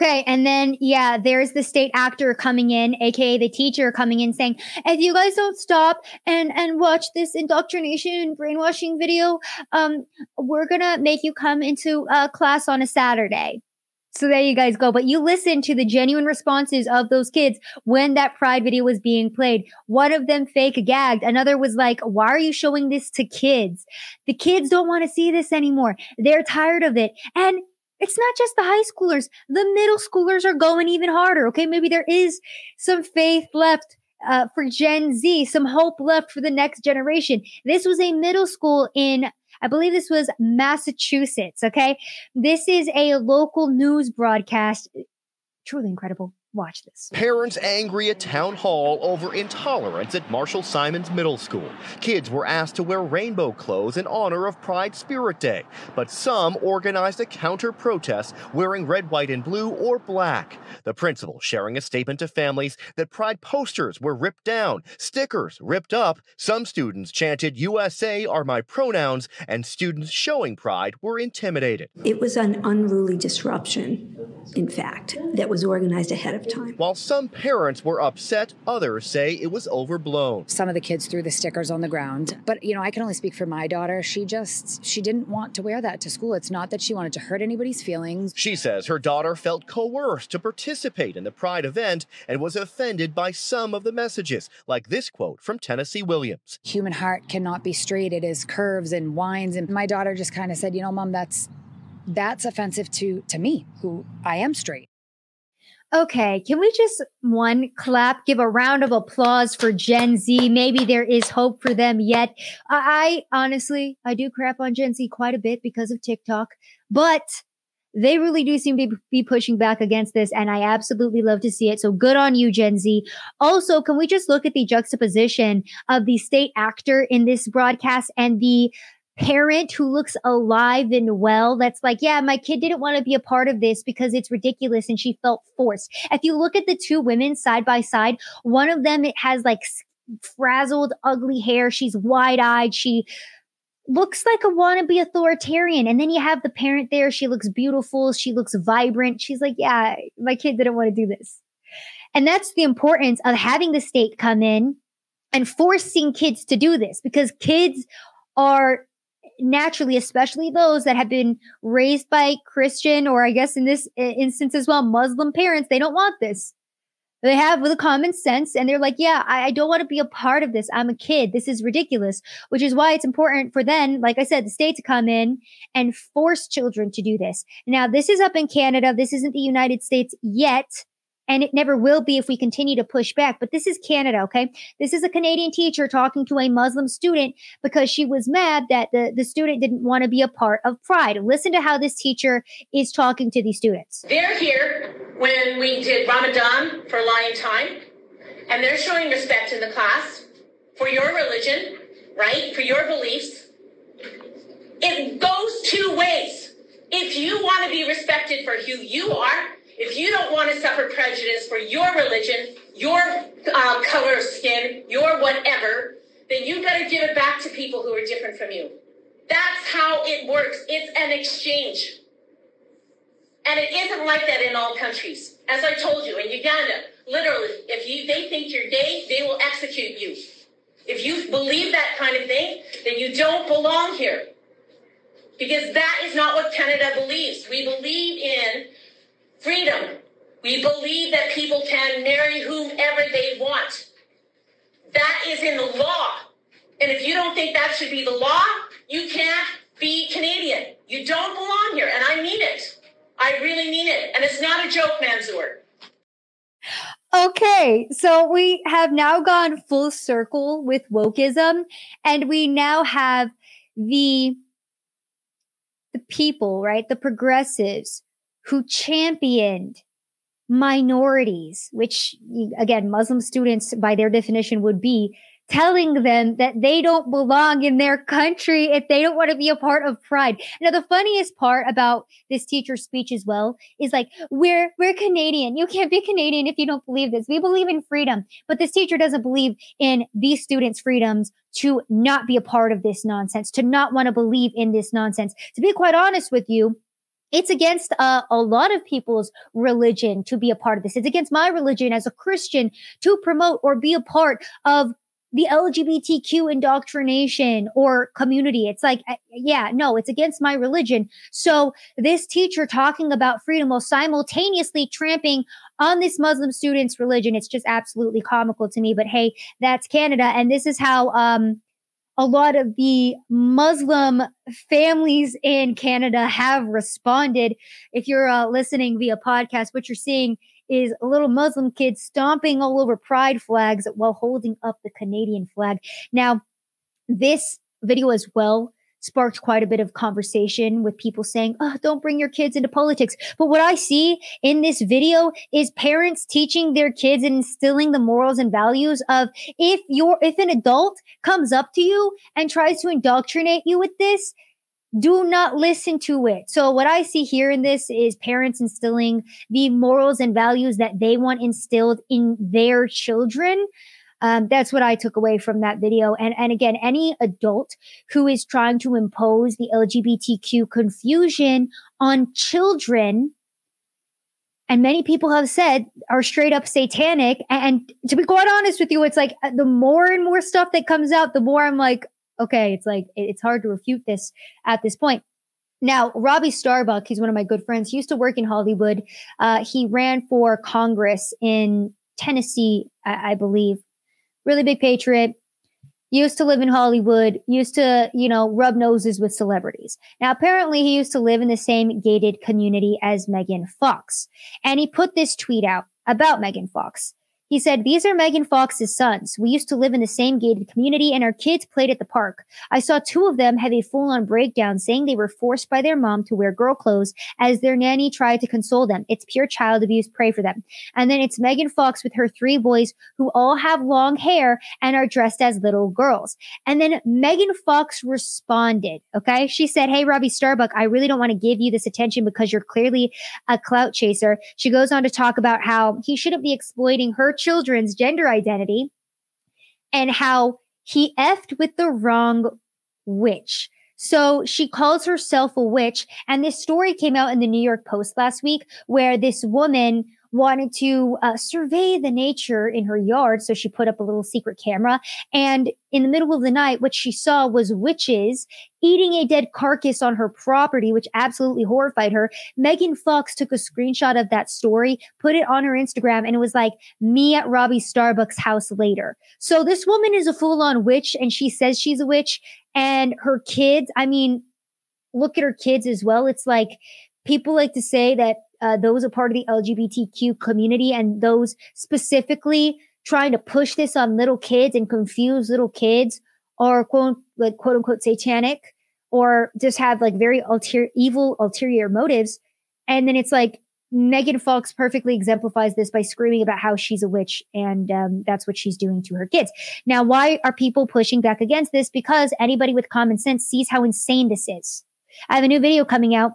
Okay, and then yeah, there's the state actor coming in, aka the teacher coming in saying, if you guys don't stop and and watch this indoctrination brainwashing video, um, we're gonna make you come into uh, class on a Saturday. So there you guys go. But you listen to the genuine responses of those kids when that pride video was being played. One of them fake gagged. Another was like, why are you showing this to kids? The kids don't want to see this anymore. They're tired of it. And it's not just the high schoolers. The middle schoolers are going even harder. Okay. Maybe there is some faith left uh, for Gen Z, some hope left for the next generation. This was a middle school in, I believe this was Massachusetts. Okay. This is a local news broadcast. Truly incredible. Watch this. Parents angry at town hall over intolerance at Marshall Simonds Middle School. Kids were asked to wear rainbow clothes in honor of Pride Spirit Day, but some organized a counter protest wearing red, white, and blue or black. The principal sharing a statement to families that Pride posters were ripped down, stickers ripped up. Some students chanted USA are my pronouns, and students showing Pride were intimidated. It was an unruly disruption, in fact, that was organized ahead of time. While some parents were upset, others say it was overblown. Some of the kids threw the stickers on the ground, but you know, I can only speak for my daughter. She just she didn't want to wear that to school. It's not that she wanted to hurt anybody's feelings. She says her daughter felt coerced to participate in the Pride event and was offended by some of the messages, like this quote from Tennessee Williams. Human heart cannot be straight. It is curves and winds and my daughter just kind of said, "You know, mom, that's that's offensive to to me, who I am straight." Okay, can we just one clap, give a round of applause for Gen Z? Maybe there is hope for them yet. I, I honestly, I do crap on Gen Z quite a bit because of TikTok, but they really do seem to be pushing back against this, and I absolutely love to see it. So good on you, Gen Z. Also, can we just look at the juxtaposition of the state actor in this broadcast and the parent who looks alive and well that's like, yeah, my kid didn't want to be a part of this because it's ridiculous and she felt forced. If you look at the two women side by side, one of them it has like frazzled, ugly hair. She's wide eyed. She looks like a wannabe authoritarian. And then you have the parent there. She looks beautiful. She looks vibrant. She's like, yeah, my kid didn't want to do this. And that's the importance of having the state come in and forcing kids to do this because kids are naturally, especially those that have been raised by Christian or I guess in this instance as well, Muslim parents, they don't want this. They have the common sense and they're like, yeah, I, I don't want to be a part of this. I'm a kid. This is ridiculous, which is why it's important for then, like I said, the state to come in and force children to do this. Now, this is up in Canada. This isn't the United States yet and it never will be if we continue to push back. But this is Canada, okay? This is a Canadian teacher talking to a Muslim student because she was mad that the, the student didn't want to be a part of Pride. Listen to how this teacher is talking to these students. They're here when we did Ramadan for Lion Time, and they're showing respect in the class for your religion, right? For your beliefs. It goes two ways. If you want to be respected for who you are, if you don't want to suffer prejudice for your religion, your uh, color of skin, your whatever, then you've got to give it back to people who are different from you. That's how it works. It's an exchange. And it isn't like that in all countries. As I told you, in Uganda, literally, if you they think you're gay, they will execute you. If you believe that kind of thing, then you don't belong here. Because that is not what Canada believes. We believe in freedom. We believe that people can marry whomever they want. That is in the law. And if you don't think that should be the law, you can't be Canadian. You don't belong here. And I mean it. I really mean it. And it's not a joke, Manzoor. Okay, so we have now gone full circle with wokeism, and we now have the the people, right? The progressives who championed minorities, which again, Muslim students by their definition would be telling them that they don't belong in their country if they don't want to be a part of pride. Now, the funniest part about this teacher's speech as well is like, we're, we're Canadian. You can't be Canadian if you don't believe this. We believe in freedom, but this teacher doesn't believe in these students' freedoms to not be a part of this nonsense, to not want to believe in this nonsense. To be quite honest with you, it's against uh, a lot of people's religion to be a part of this. It's against my religion as a Christian to promote or be a part of the LGBTQ indoctrination or community. It's like, uh, yeah, no, it's against my religion. So this teacher talking about freedom while simultaneously tramping on this Muslim student's religion, it's just absolutely comical to me. But hey, that's Canada. And this is how, um, a lot of the Muslim families in Canada have responded. If you're uh, listening via podcast, what you're seeing is little Muslim kid stomping all over pride flags while holding up the Canadian flag. Now, this video as well sparked quite a bit of conversation with people saying, oh, don't bring your kids into politics. But what I see in this video is parents teaching their kids and instilling the morals and values of if you're, if an adult comes up to you and tries to indoctrinate you with this, do not listen to it. So what I see here in this is parents instilling the morals and values that they want instilled in their children um, that's what I took away from that video. And, and again, any adult who is trying to impose the LGBTQ confusion on children, and many people have said are straight up satanic. And to be quite honest with you, it's like uh, the more and more stuff that comes out, the more I'm like, okay, it's like, it's hard to refute this at this point. Now, Robbie Starbuck, he's one of my good friends. He used to work in Hollywood. Uh, he ran for Congress in Tennessee, I, I believe, really big patriot, used to live in Hollywood, used to, you know, rub noses with celebrities. Now, apparently he used to live in the same gated community as Megan Fox. And he put this tweet out about Megan Fox. He said, These are Megan Fox's sons. We used to live in the same gated community and our kids played at the park. I saw two of them have a full on breakdown saying they were forced by their mom to wear girl clothes as their nanny tried to console them. It's pure child abuse. Pray for them. And then it's Megan Fox with her three boys who all have long hair and are dressed as little girls. And then Megan Fox responded. Okay. She said, Hey, Robbie Starbuck, I really don't want to give you this attention because you're clearly a clout chaser. She goes on to talk about how he shouldn't be exploiting her children's gender identity and how he effed with the wrong witch. So she calls herself a witch. And this story came out in the New York Post last week where this woman wanted to uh, survey the nature in her yard. So she put up a little secret camera. And in the middle of the night, what she saw was witches eating a dead carcass on her property, which absolutely horrified her. Megan Fox took a screenshot of that story, put it on her Instagram, and it was like, me at Robbie Starbuck's house later. So this woman is a full on witch and she says she's a witch. And her kids, I mean, look at her kids as well. It's like people like to say that uh, those are part of the LGBTQ community and those specifically trying to push this on little kids and confuse little kids or quote like quote unquote satanic or just have like very ulterior evil ulterior motives. And then it's like megan fox perfectly exemplifies this by screaming about how she's a witch and um, that's what she's doing to her kids. Now why are people pushing back against this? Because anybody with common sense sees how insane this is. I have a new video coming out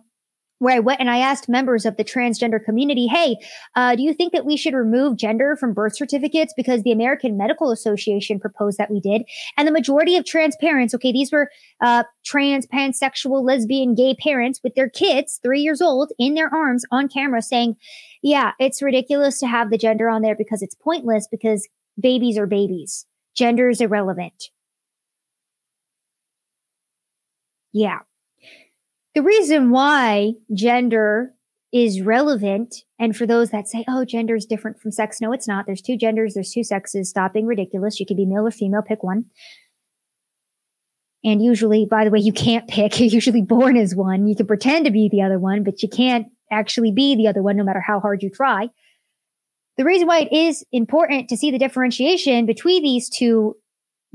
where I went and I asked members of the transgender community, hey, uh, do you think that we should remove gender from birth certificates? Because the American Medical Association proposed that we did. And the majority of trans parents, okay, these were uh, trans, pansexual, lesbian, gay parents with their kids, three years old, in their arms on camera saying, yeah, it's ridiculous to have the gender on there because it's pointless because babies are babies. Gender is irrelevant. Yeah. The reason why gender is relevant, and for those that say, oh, gender is different from sex, no, it's not. There's two genders, there's two sexes. Stop being ridiculous. You could be male or female, pick one. And usually, by the way, you can't pick. You're usually born as one. You can pretend to be the other one, but you can't actually be the other one no matter how hard you try. The reason why it is important to see the differentiation between these two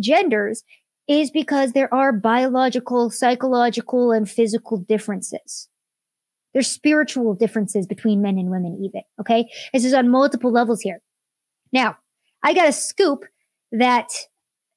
genders is because there are biological, psychological, and physical differences. There's spiritual differences between men and women, even. Okay. This is on multiple levels here. Now, I got a scoop that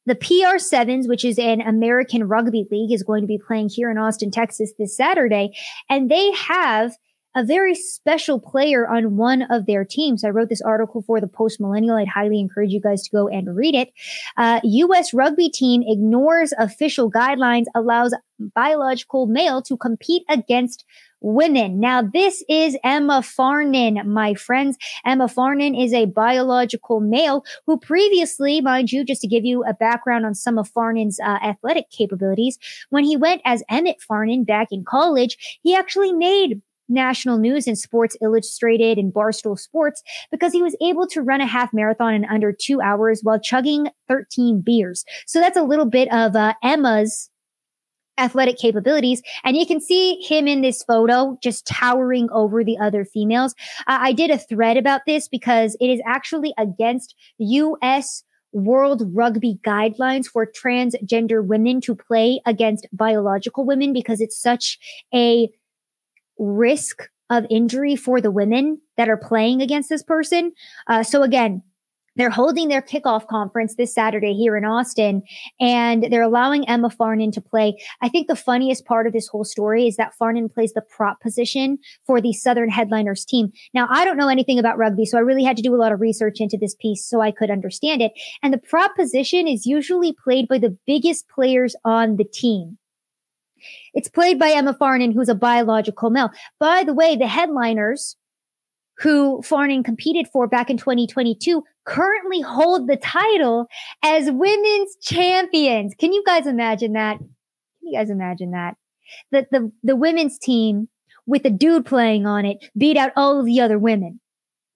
The PR Sevens, which is an American rugby league, is going to be playing here in Austin, Texas this Saturday. And they have a very special player on one of their teams. I wrote this article for the Post Millennial. I'd highly encourage you guys to go and read it. Uh, U.S. rugby team ignores official guidelines, allows biological male to compete against women. Now, this is Emma Farnan, my friends. Emma Farnan is a biological male who previously, mind you, just to give you a background on some of Farnan's uh, athletic capabilities, when he went as Emmett Farnan back in college, he actually made national news in Sports Illustrated and Barstool Sports because he was able to run a half marathon in under two hours while chugging 13 beers. So that's a little bit of uh, Emma's athletic capabilities. And you can see him in this photo just towering over the other females. Uh, I did a thread about this because it is actually against U.S. World Rugby guidelines for transgender women to play against biological women because it's such a risk of injury for the women that are playing against this person. Uh, so again, they're holding their kickoff conference this Saturday here in Austin, and they're allowing Emma Farnan to play. I think the funniest part of this whole story is that Farnan plays the prop position for the Southern Headliners team. Now, I don't know anything about rugby, so I really had to do a lot of research into this piece so I could understand it. And the prop position is usually played by the biggest players on the team. It's played by Emma Farnan, who's a biological male. By the way, the headliners who Farnan competed for back in 2022 currently hold the title as women's champions. Can you guys imagine that? Can you guys imagine that? That the, the women's team with a dude playing on it beat out all of the other women.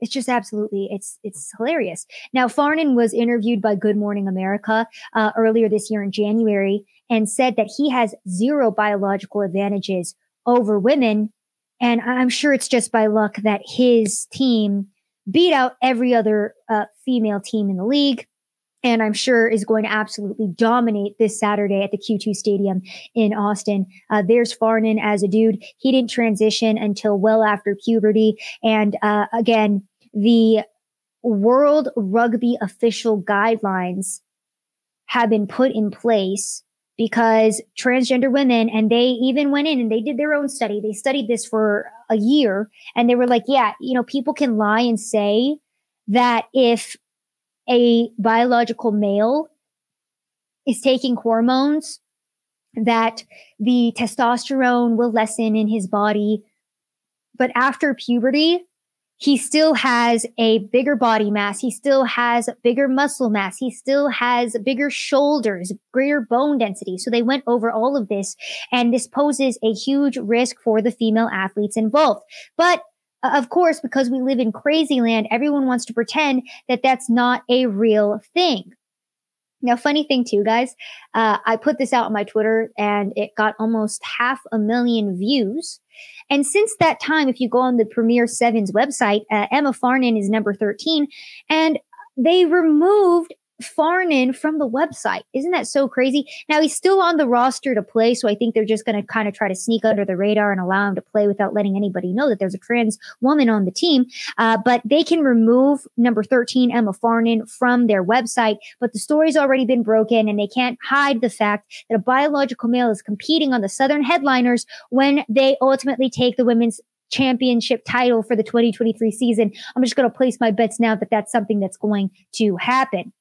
It's just absolutely, it's, it's hilarious. Now, Farnan was interviewed by Good Morning America, uh, earlier this year in January and said that he has zero biological advantages over women. And I'm sure it's just by luck that his team beat out every other uh, female team in the league. And I'm sure is going to absolutely dominate this Saturday at the Q2 Stadium in Austin. Uh, there's Farnan as a dude. He didn't transition until well after puberty. And uh, again, the World Rugby official guidelines have been put in place because transgender women, and they even went in and they did their own study. They studied this for a year and they were like, yeah, you know, people can lie and say that if a biological male is taking hormones, that the testosterone will lessen in his body. But after puberty, he still has a bigger body mass. He still has bigger muscle mass. He still has bigger shoulders, greater bone density. So they went over all of this and this poses a huge risk for the female athletes involved. But uh, of course, because we live in crazy land, everyone wants to pretend that that's not a real thing. Now, funny thing too, guys, uh, I put this out on my Twitter and it got almost half a million views. And since that time, if you go on the Premier Sevens website, uh, Emma Farnan is number 13 and they removed Farnan from the website. Isn't that so crazy? Now he's still on the roster to play, so I think they're just going to kind of try to sneak under the radar and allow him to play without letting anybody know that there's a trans woman on the team. Uh, but they can remove number 13 Emma Farnan from their website, but the story's already been broken, and they can't hide the fact that a biological male is competing on the Southern headliners when they ultimately take the women's championship title for the 2023 season. I'm just going to place my bets now that that's something that's going to happen.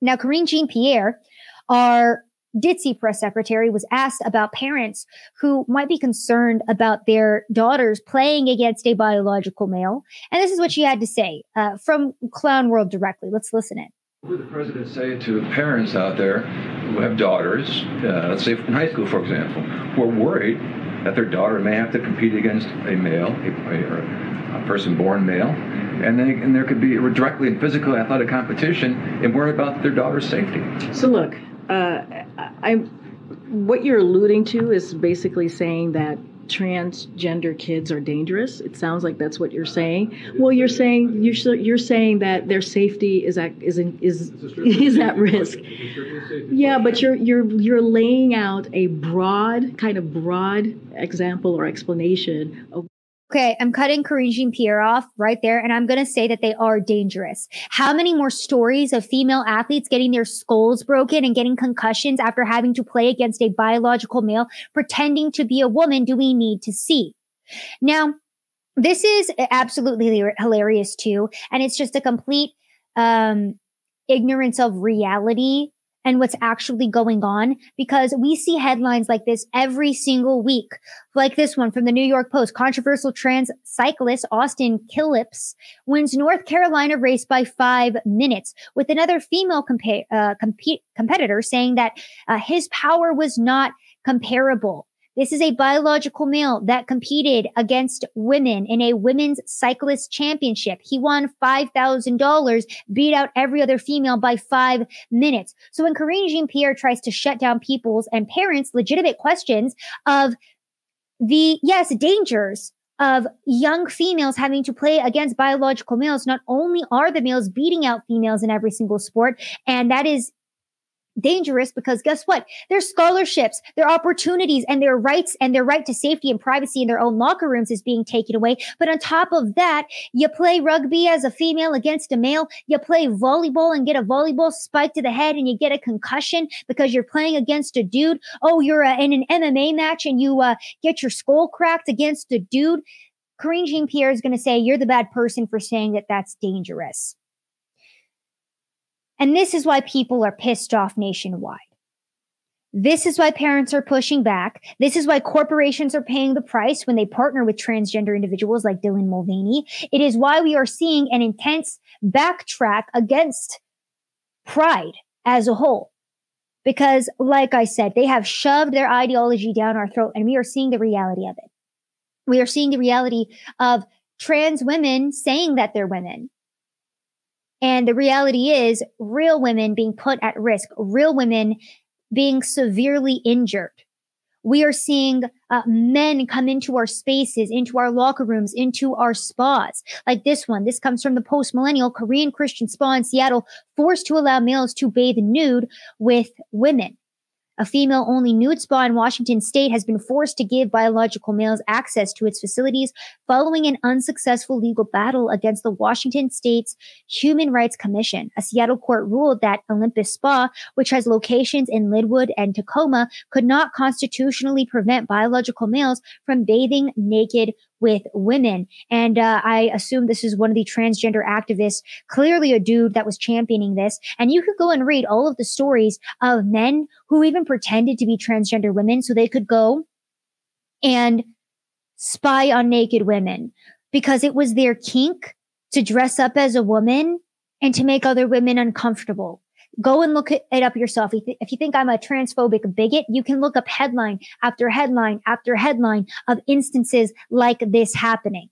Now, Karine Jean Pierre, our Ditzy press secretary, was asked about parents who might be concerned about their daughters playing against a biological male. And this is what she had to say uh, from Clown World directly. Let's listen in. What would the president say to parents out there who have daughters, uh, let's say in high school, for example, who are worried that their daughter may have to compete against a male, a, a, a person born male, and, they, and there could be directly in physical athletic competition and worry about their daughter's safety. So look, uh, I, what you're alluding to is basically saying that transgender kids are dangerous. It sounds like that's what you're saying. Well, you're saying you're, you're saying that their safety is at is is is at risk. Yeah, but you're you're you're laying out a broad kind of broad example or explanation of Okay, I'm cutting Karine Jean Pierre off right there, and I'm going to say that they are dangerous. How many more stories of female athletes getting their skulls broken and getting concussions after having to play against a biological male pretending to be a woman do we need to see? Now, this is absolutely hilarious too, and it's just a complete um, ignorance of reality and what's actually going on because we see headlines like this every single week. Like this one from the New York Post. Controversial trans cyclist Austin Killips wins North Carolina race by five minutes with another female compa- uh, comp- competitor saying that uh, his power was not comparable. This is a biological male that competed against women in a women's cyclist championship. He won $5,000, beat out every other female by five minutes. So when Karine Jean Pierre tries to shut down people's and parents' legitimate questions of the, yes, dangers of young females having to play against biological males. Not only are the males beating out females in every single sport, and that is dangerous because guess what? Their scholarships, their opportunities, and their rights and their right to safety and privacy in their own locker rooms is being taken away. But on top of that, you play rugby as a female against a male. You play volleyball and get a volleyball spike to the head and you get a concussion because you're playing against a dude. Oh, you're uh, in an MMA match and you uh, get your skull cracked against a dude. Karine Jean Pierre is going to say you're the bad person for saying that that's dangerous. And this is why people are pissed off nationwide. This is why parents are pushing back. This is why corporations are paying the price when they partner with transgender individuals like Dylan Mulvaney. It is why we are seeing an intense backtrack against pride as a whole. Because, like I said, they have shoved their ideology down our throat and we are seeing the reality of it. We are seeing the reality of trans women saying that they're women, and the reality is real women being put at risk, real women being severely injured. We are seeing uh, men come into our spaces, into our locker rooms, into our spas. Like this one. This comes from the post millennial Korean Christian spa in Seattle, forced to allow males to bathe nude with women. A female only nude spa in Washington state has been forced to give biological males access to its facilities following an unsuccessful legal battle against the Washington state's Human Rights Commission. A Seattle court ruled that Olympus Spa, which has locations in Lynnwood and Tacoma, could not constitutionally prevent biological males from bathing naked with women. And uh, I assume this is one of the transgender activists, clearly a dude that was championing this. And you could go and read all of the stories of men who even pretended to be transgender women so they could go and spy on naked women because it was their kink to dress up as a woman and to make other women uncomfortable. Go and look it up yourself. If you think I'm a transphobic bigot, you can look up headline after headline after headline of instances like this happening.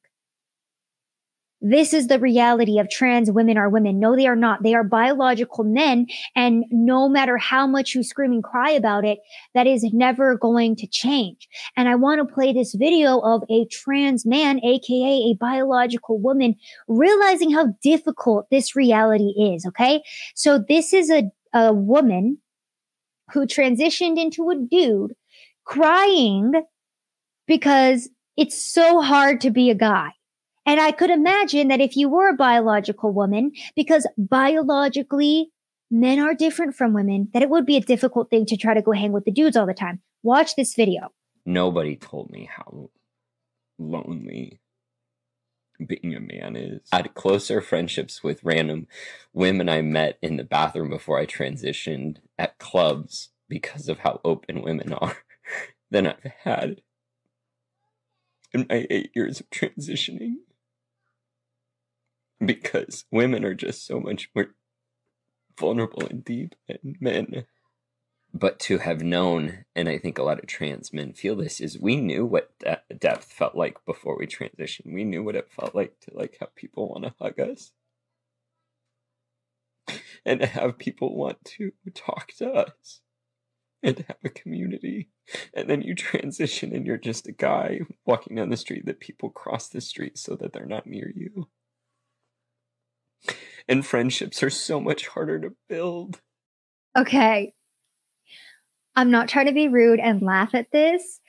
This is the reality of trans women are women. No, they are not. They are biological men. And no matter how much you scream and cry about it, that is never going to change. And I want to play this video of a trans man, AKA a biological woman, realizing how difficult this reality is. Okay. So this is a, a woman who transitioned into a dude crying because it's so hard to be a guy. And I could imagine that if you were a biological woman, because biologically men are different from women, that it would be a difficult thing to try to go hang with the dudes all the time. Watch this video. Nobody told me how lonely being a man is. I had closer friendships with random women I met in the bathroom before I transitioned at clubs because of how open women are than I've had in my eight years of transitioning because women are just so much more vulnerable and deep than men. But to have known, and I think a lot of trans men feel this, is we knew what de- depth felt like before we transitioned. We knew what it felt like to like have people want to hug us, and to have people want to talk to us, and to have a community. And then you transition, and you're just a guy walking down the street that people cross the street so that they're not near you and friendships are so much harder to build. Okay. I'm not trying to be rude and laugh at this,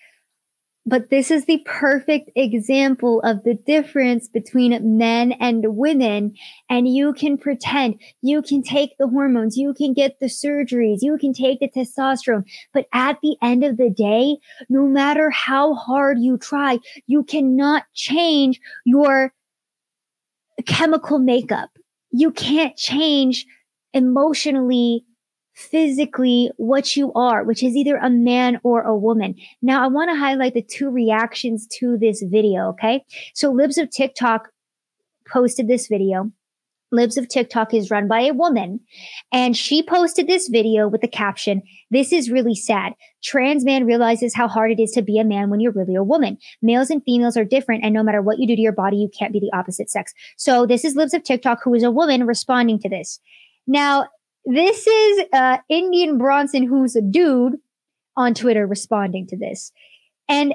But this is the perfect example of the difference between men and women. And you can pretend, you can take the hormones, you can get the surgeries, you can take the testosterone. But at the end of the day, no matter how hard you try, you cannot change your chemical makeup. You can't change emotionally physically what you are, which is either a man or a woman. Now, I want to highlight the two reactions to this video. Okay. So Libs of TikTok posted this video. Libs of TikTok is run by a woman and she posted this video with the caption, this is really sad. Trans man realizes how hard it is to be a man when you're really a woman. Males and females are different and no matter what you do to your body, you can't be the opposite sex. So this is Libs of TikTok who is a woman responding to this. Now, this is uh, Indian Bronson, who's a dude on Twitter responding to this. And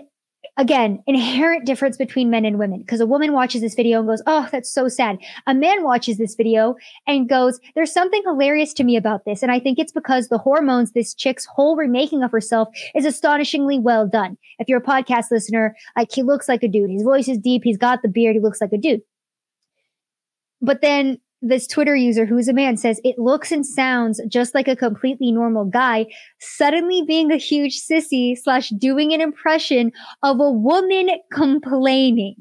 again, inherent difference between men and women. Because a woman watches this video and goes, Oh, that's so sad. A man watches this video and goes, There's something hilarious to me about this. And I think it's because the hormones this chick's whole remaking of herself is astonishingly well done. If you're a podcast listener, like he looks like a dude. His voice is deep. He's got the beard. He looks like a dude. But then this Twitter user who's a man says it looks and sounds just like a completely normal guy suddenly being a huge sissy slash doing an impression of a woman complaining.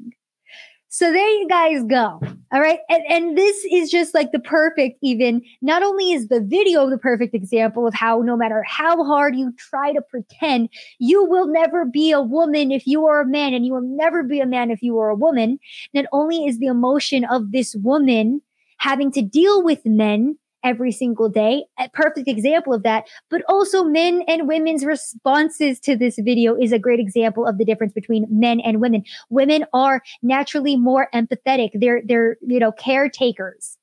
So there you guys go. All right. And, and this is just like the perfect, even not only is the video the perfect example of how no matter how hard you try to pretend, you will never be a woman if you are a man and you will never be a man if you are a woman. Not only is the emotion of this woman having to deal with men every single day. A perfect example of that. But also men and women's responses to this video is a great example of the difference between men and women. Women are naturally more empathetic. They're, they're, you know, caretakers.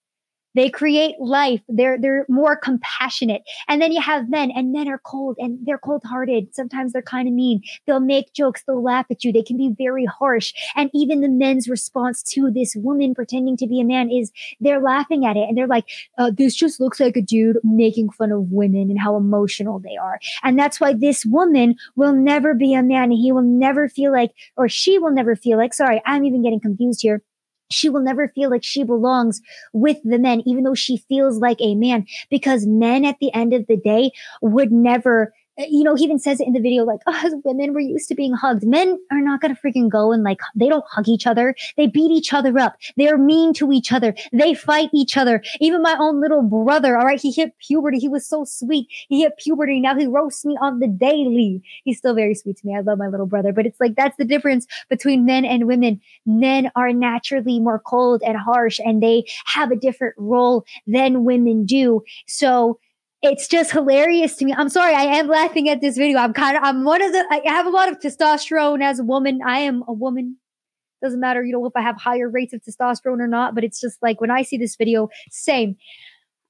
They create life. They're they're more compassionate. And then you have men, and men are cold and they're cold-hearted. Sometimes they're kind of mean. They'll make jokes, they'll laugh at you. They can be very harsh. And even the men's response to this woman pretending to be a man is they're laughing at it and they're like, uh, "This just looks like a dude making fun of women and how emotional they are." And that's why this woman will never be a man. And he will never feel like, or she will never feel like. Sorry, I'm even getting confused here she will never feel like she belongs with the men, even though she feels like a man, because men at the end of the day would never Uh, you know, he even says it in the video, like, oh, women, we're used to being hugged. Men are not going to freaking go and like, they don't hug each other. They beat each other up. They're mean to each other. They fight each other. Even my own little brother, all right, he hit puberty. He was so sweet. He hit puberty. Now he roasts me on the daily. He's still very sweet to me. I love my little brother, but it's like, that's the difference between men and women. Men are naturally more cold and harsh and they have a different role than women do. So, it's just hilarious to me. I'm sorry, I am laughing at this video. I'm kind of, I'm one of the, I have a lot of testosterone as a woman. I am a woman. Doesn't matter, you know, if I have higher rates of testosterone or not, but it's just like when I see this video, same.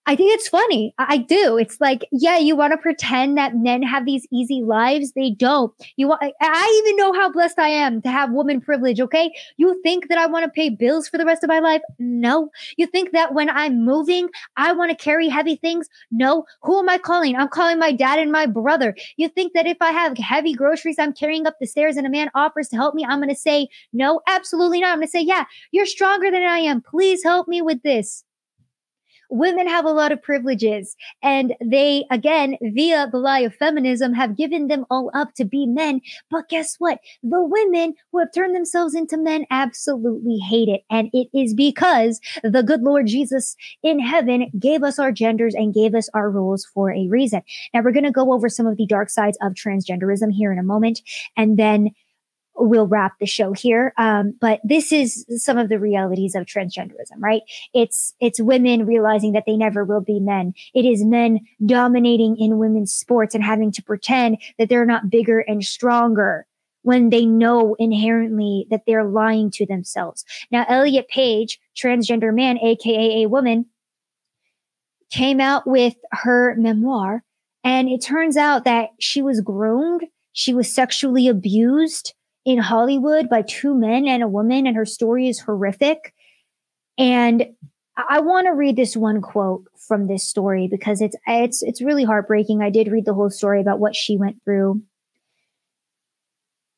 I think it's funny. I, do. It's like, yeah, you want to pretend that men have these easy lives. They don't. You want, I even know how blessed I am to have woman privilege. Okay. You think that I want to pay bills for the rest of my life? No. You think that when I'm moving, I want to carry heavy things? No. Who am I calling? I'm calling my dad and my brother. You think that if I have heavy groceries, I'm carrying up the stairs and a man offers to help me, I'm going to say no? Absolutely not. I'm going to say, yeah, you're stronger than I am. Please help me with this women have a lot of privileges. And they again via the lie of feminism have given them all up to be men. But guess what? The women who have turned themselves into men absolutely hate it. And it is because the good lord jesus in heaven gave us our genders and gave us our rules for a reason. Now we're going to go over some of the dark sides of transgenderism here in a moment. And then we'll wrap the show here. Um, but this is some of the realities of transgenderism, right? It's, it's women realizing that they never will be men. It is men dominating in women's sports and having to pretend that they're not bigger and stronger when they know inherently that they're lying to themselves. Now, Elliot Page, transgender man, AKA a woman, came out with her memoir and it turns out that she was groomed. She was sexually abused in Hollywood by two men and a woman, and her story is horrific. And I want to read this one quote from this story because it's it's it's really heartbreaking. I did read the whole story about what she went through.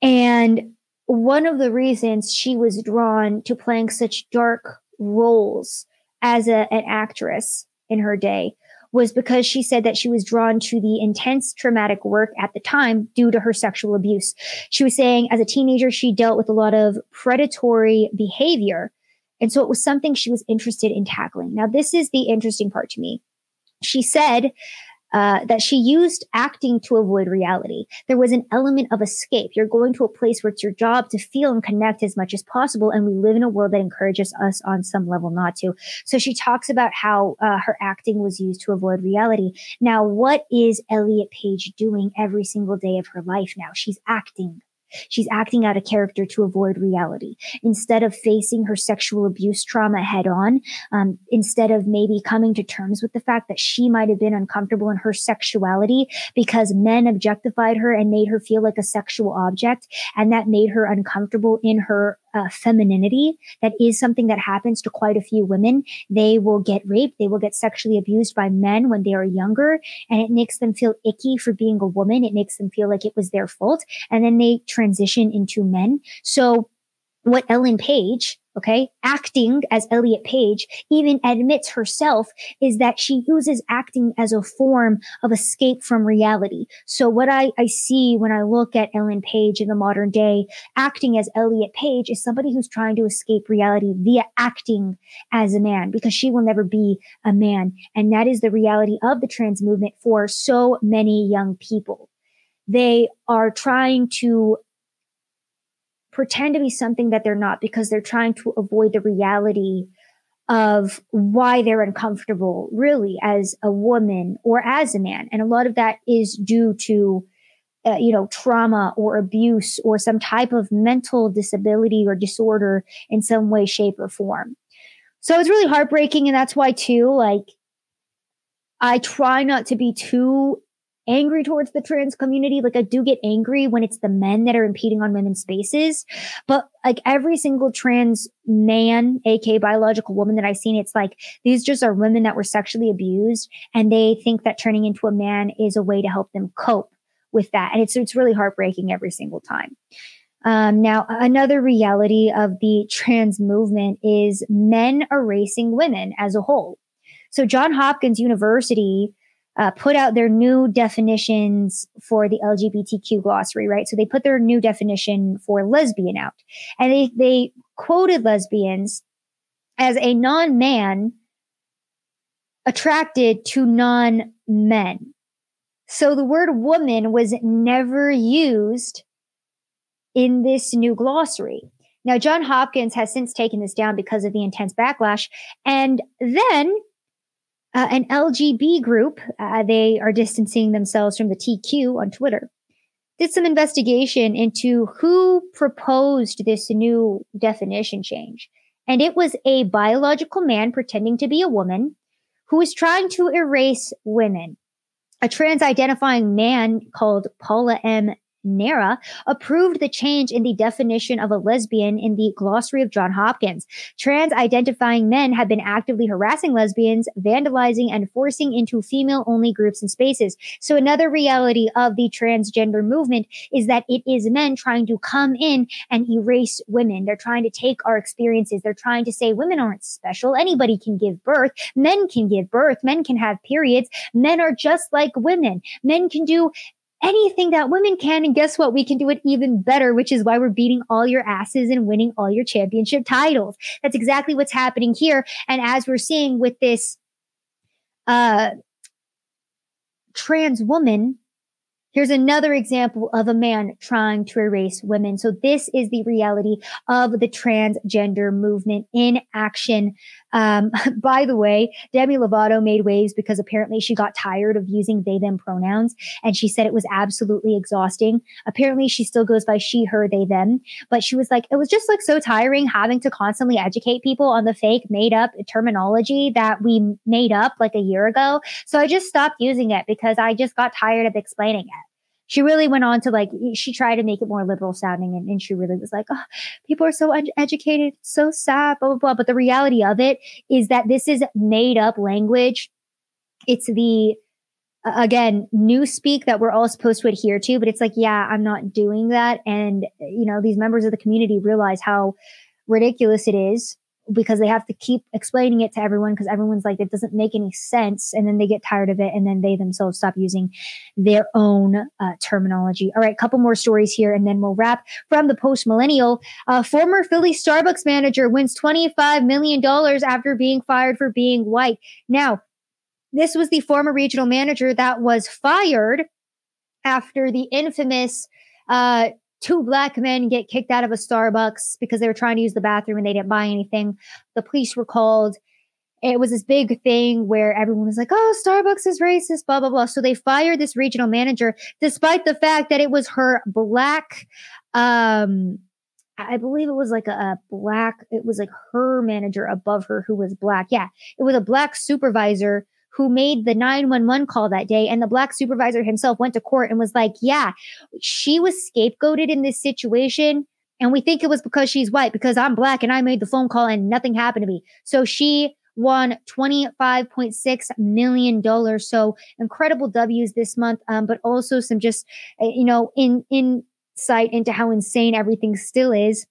And one of the reasons she was drawn to playing such dark roles as a, an actress in her day was because she said that she was drawn to the intense traumatic work at the time due to her sexual abuse. She was saying as a teenager, she dealt with a lot of predatory behavior. And so it was something she was interested in tackling. Now, this is the interesting part to me. She said uh, that she used acting to avoid reality. There was an element of escape. You're going to a place where it's your job to feel and connect as much as possible. And we live in a world that encourages us on some level not to. So she talks about how uh, her acting was used to avoid reality. Now, what is Elliot Page doing every single day of her life now? She's acting. She's acting out a character to avoid reality. Instead of facing her sexual abuse trauma head on, um, instead of maybe coming to terms with the fact that she might have been uncomfortable in her sexuality because men objectified her and made her feel like a sexual object, and that made her uncomfortable in her uh, femininity. That is something that happens to quite a few women. They will get raped. They will get sexually abused by men when they are younger and it makes them feel icky for being a woman. It makes them feel like it was their fault. And then they transition into men. So what Ellen Page okay, acting as Elliot Page even admits herself is that she uses acting as a form of escape from reality. So what I, I see when I look at Ellen Page in the modern day, acting as Elliot Page is somebody who's trying to escape reality via acting as a man because she will never be a man. And that is the reality of the trans movement for so many young people. They are trying to pretend to be something that they're not because they're trying to avoid the reality of why they're uncomfortable really as a woman or as a man. And a lot of that is due to, uh, you know, trauma or abuse or some type of mental disability or disorder in some way, shape, or form. So it's really heartbreaking. And that's why, too, like, I try not to be too angry towards the trans community. Like I do get angry when it's the men that are impeding on women's spaces. But like every single trans man, aka biological woman that I've seen, it's like these just are women that were sexually abused and they think that turning into a man is a way to help them cope with that. And it's, it's really heartbreaking every single time. Um, now, another reality of the trans movement is men erasing women as a whole. So John Hopkins University uh, put out their new definitions for the LGBTQ glossary, right? So they put their new definition for lesbian out, and they they quoted lesbians as a non-man attracted to non-men. So the word woman was never used in this new glossary. Now, John Hopkins has since taken this down because of the intense backlash. And then uh, an LGB group, uh, they are distancing themselves from the TQ on Twitter, did some investigation into who proposed this new definition change. And it was a biological man pretending to be a woman who was trying to erase women. A trans identifying man called Paula M. Neira approved the change in the definition of a lesbian in the glossary of John Hopkins. Trans identifying men have been actively harassing lesbians, vandalizing, and forcing into female only groups and spaces. So another reality of the transgender movement is that it is men trying to come in and erase women. They're trying to take our experiences. They're trying to say women aren't special. Anybody can give birth. Men can give birth. Men can have periods. Men are just like women. Men can do anything that women can. And guess what? We can do it even better, which is why we're beating all your asses and winning all your championship titles. That's exactly what's happening here. And as we're seeing with this, uh, trans woman Here's another example of a man trying to erase women. So this is the reality of the transgender movement in action. Um, by the way, Demi Lovato made waves because apparently she got tired of using they, them pronouns and she said it was absolutely exhausting. Apparently she still goes by she, her, they, them, but she was like, it was just like so tiring having to constantly educate people on the fake made up terminology that we made up like a year ago. So I just stopped using it because I just got tired of explaining it she really went on to like she tried to make it more liberal sounding and, and she really was like oh people are so uneducated so sad blah blah blah but the reality of it is that this is made up language it's the again, new speak that we're all supposed to adhere to, but it's like, yeah, I'm not doing that. And, you know, these members of the community realize how ridiculous it is because they have to keep explaining it to everyone because everyone's like, it doesn't make any sense. And then they get tired of it and then they themselves stop using their own uh, terminology. All right, couple more stories here and then we'll wrap from the post millennial. Uh, former Philly Starbucks manager wins $25 million after being fired for being white. Now, this was the former regional manager that was fired after the infamous uh, two black men get kicked out of a Starbucks because they were trying to use the bathroom and they didn't buy anything. The police were called. It was this big thing where everyone was like, oh, Starbucks is racist, blah, blah, blah. So they fired this regional manager despite the fact that it was her black, um, I believe it was like a, a, black, it was like her manager above her who was black. Yeah, it was a black supervisor who made the 911 call that day. And the black supervisor himself went to court and was like, yeah, she was scapegoated in this situation. And we think it was because she's white, because I'm black and I made the phone call and nothing happened to me. So she won $25.6 million. So incredible W's this month, um, but also some just, uh, you know, in, insight into how insane everything still is.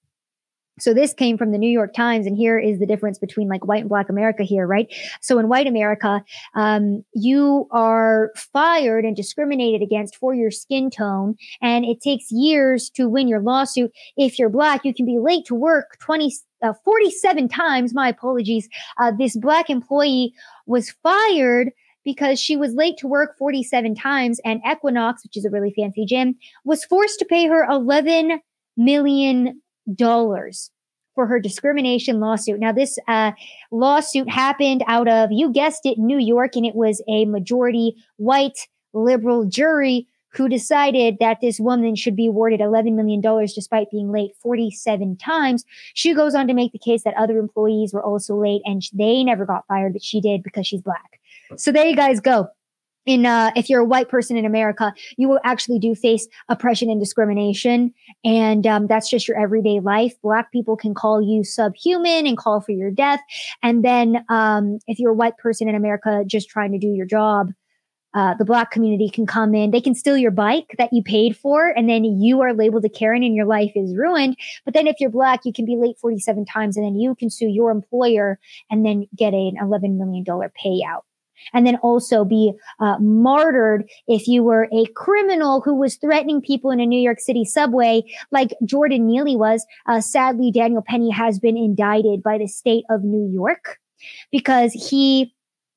So this came from the New York Times, and here is the difference between like white and black America here, right? So in white America, um, you are fired and discriminated against for your skin tone, and it takes years to win your lawsuit. If you're black, you can be late to work 20, uh, 47 times. My apologies. Uh, this black employee was fired because she was late to work 47 times, and Equinox, which is a really fancy gym, was forced to pay her 11 million dollars for her discrimination lawsuit. Now, this uh, lawsuit happened out of, you guessed it, New York, and it was a majority white liberal jury who decided that this woman should be awarded $11 million despite being late 47 times. She goes on to make the case that other employees were also late and they never got fired, but she did because she's black. So there you guys go in uh, if you're a white person in America, you will actually do face oppression and discrimination, and um, that's just your everyday life. Black people can call you subhuman and call for your death, and then um, if you're a white person in America just trying to do your job, uh, the black community can come in. They can steal your bike that you paid for, and then you are labeled a Karen, and your life is ruined. But then if you're black, you can be late 47 times, and then you can sue your employer and then get an 11 million dollar payout and then also be uh, martyred if you were a criminal who was threatening people in a New York City subway, like Jordan Neely was. Uh, sadly, Daniel Penny has been indicted by the state of New York because he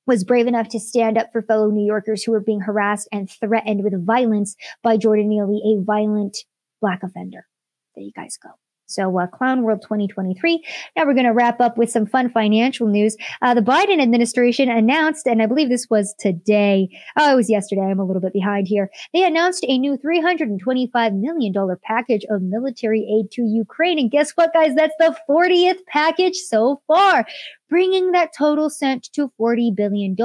was brave enough to stand up for fellow New Yorkers who were being harassed and threatened with violence by Jordan Neely, a violent black offender. There you guys go. So, uh, Clown World 2023. Now we're going to wrap up with some fun financial news. Uh, the Biden administration announced, and I believe this was today. Oh, it was yesterday. I'm a little bit behind here. They announced a new $325 million package of military aid to Ukraine. And guess what, guys? That's the 40th package so far, bringing that total sent to $40 billion.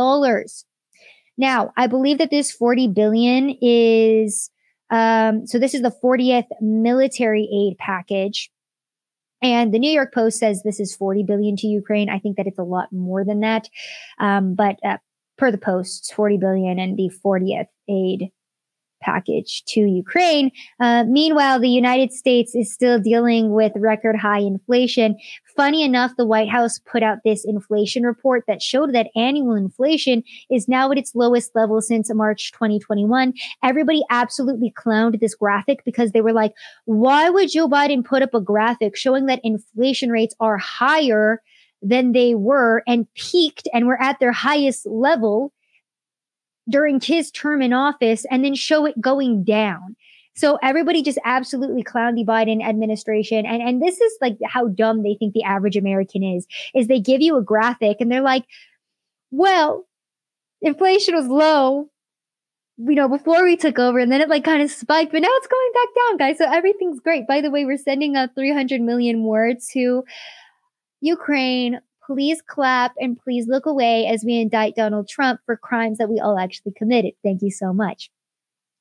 Now, I believe that this 40 billion is um, so this is the 40th military aid package. And the New York Post says this is 40 billion to Ukraine. I think that it's a lot more than that. Um, but uh, per the Post, 40 billion and the 40th aid package to Ukraine. Uh, meanwhile, the United States is still dealing with record high inflation. Funny enough, the White House put out this inflation report that showed that annual inflation is now at its lowest level since March 2021. Everybody absolutely clowned this graphic because they were like, why would Joe Biden put up a graphic showing that inflation rates are higher than they were and peaked and were at their highest level during his term in office and then show it going down. So everybody just absolutely clowned the Biden administration. And, and this is like how dumb they think the average American is, is they give you a graphic and they're like, well, inflation was low, you know, before we took over and then it like kind of spiked, but now it's going back down, guys. So everything's great. By the way, we're sending out 300 million more to Ukraine please clap and please look away as we indict Donald Trump for crimes that we all actually committed. Thank you so much.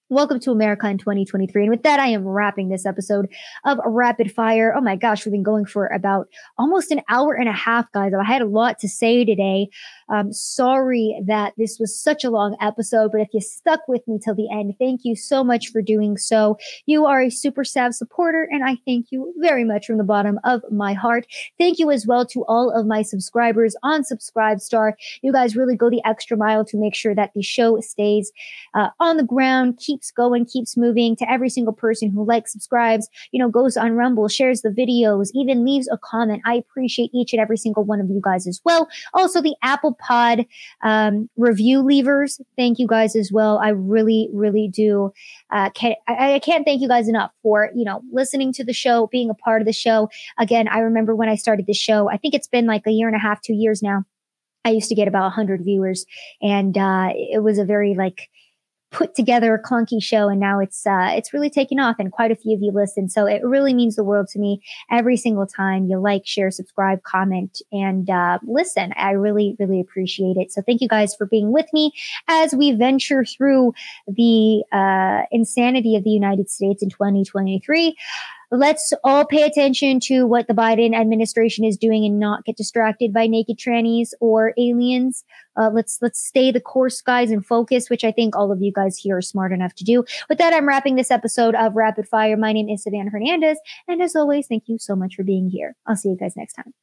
Welcome to America in 2023. And with that, I am wrapping this episode of Rapid Fire. Oh my gosh, we've been going for about almost an hour and a half, guys. I had a lot to say today. Um, sorry that this was such a long episode, but if you stuck with me till the end, thank you so much for doing so. You are a Super Sav supporter, and I thank you very much from the bottom of my heart. Thank you as well to all of my subscribers on Subscribestar. You guys really go the extra mile to make sure that the show stays uh, on the ground, keeps going, keeps moving. To every single person who likes, subscribes, you know, goes on Rumble, shares the videos, even leaves a comment. I appreciate each and every single one of you guys as well. Also, the Apple Pod um, review levers. Thank you guys as well. I really, really do. Uh, can't, I, I can't thank you guys enough for you know listening to the show, being a part of the show. Again, I remember when I started the show. I think it's been like a year and a half, two years now. I used to get about 100 viewers, and uh, it was a very like put together a clunky show and now it's uh it's really taken off and quite a few of you listen. So it really means the world to me every single time you like share subscribe comment and uh listen. I really really appreciate it. So thank you guys for being with me as we venture through the uh insanity of the united states in 2023 let's all pay attention to what the Biden administration is doing and not get distracted by naked trannies or aliens. Uh, let's let's stay the course, guys, and focus, which I think all of you guys here are smart enough to do. With that, I'm wrapping this episode of Rapid Fire. My name is Savanah Hernandez, and as always, thank you so much for being here. I'll see you guys next time.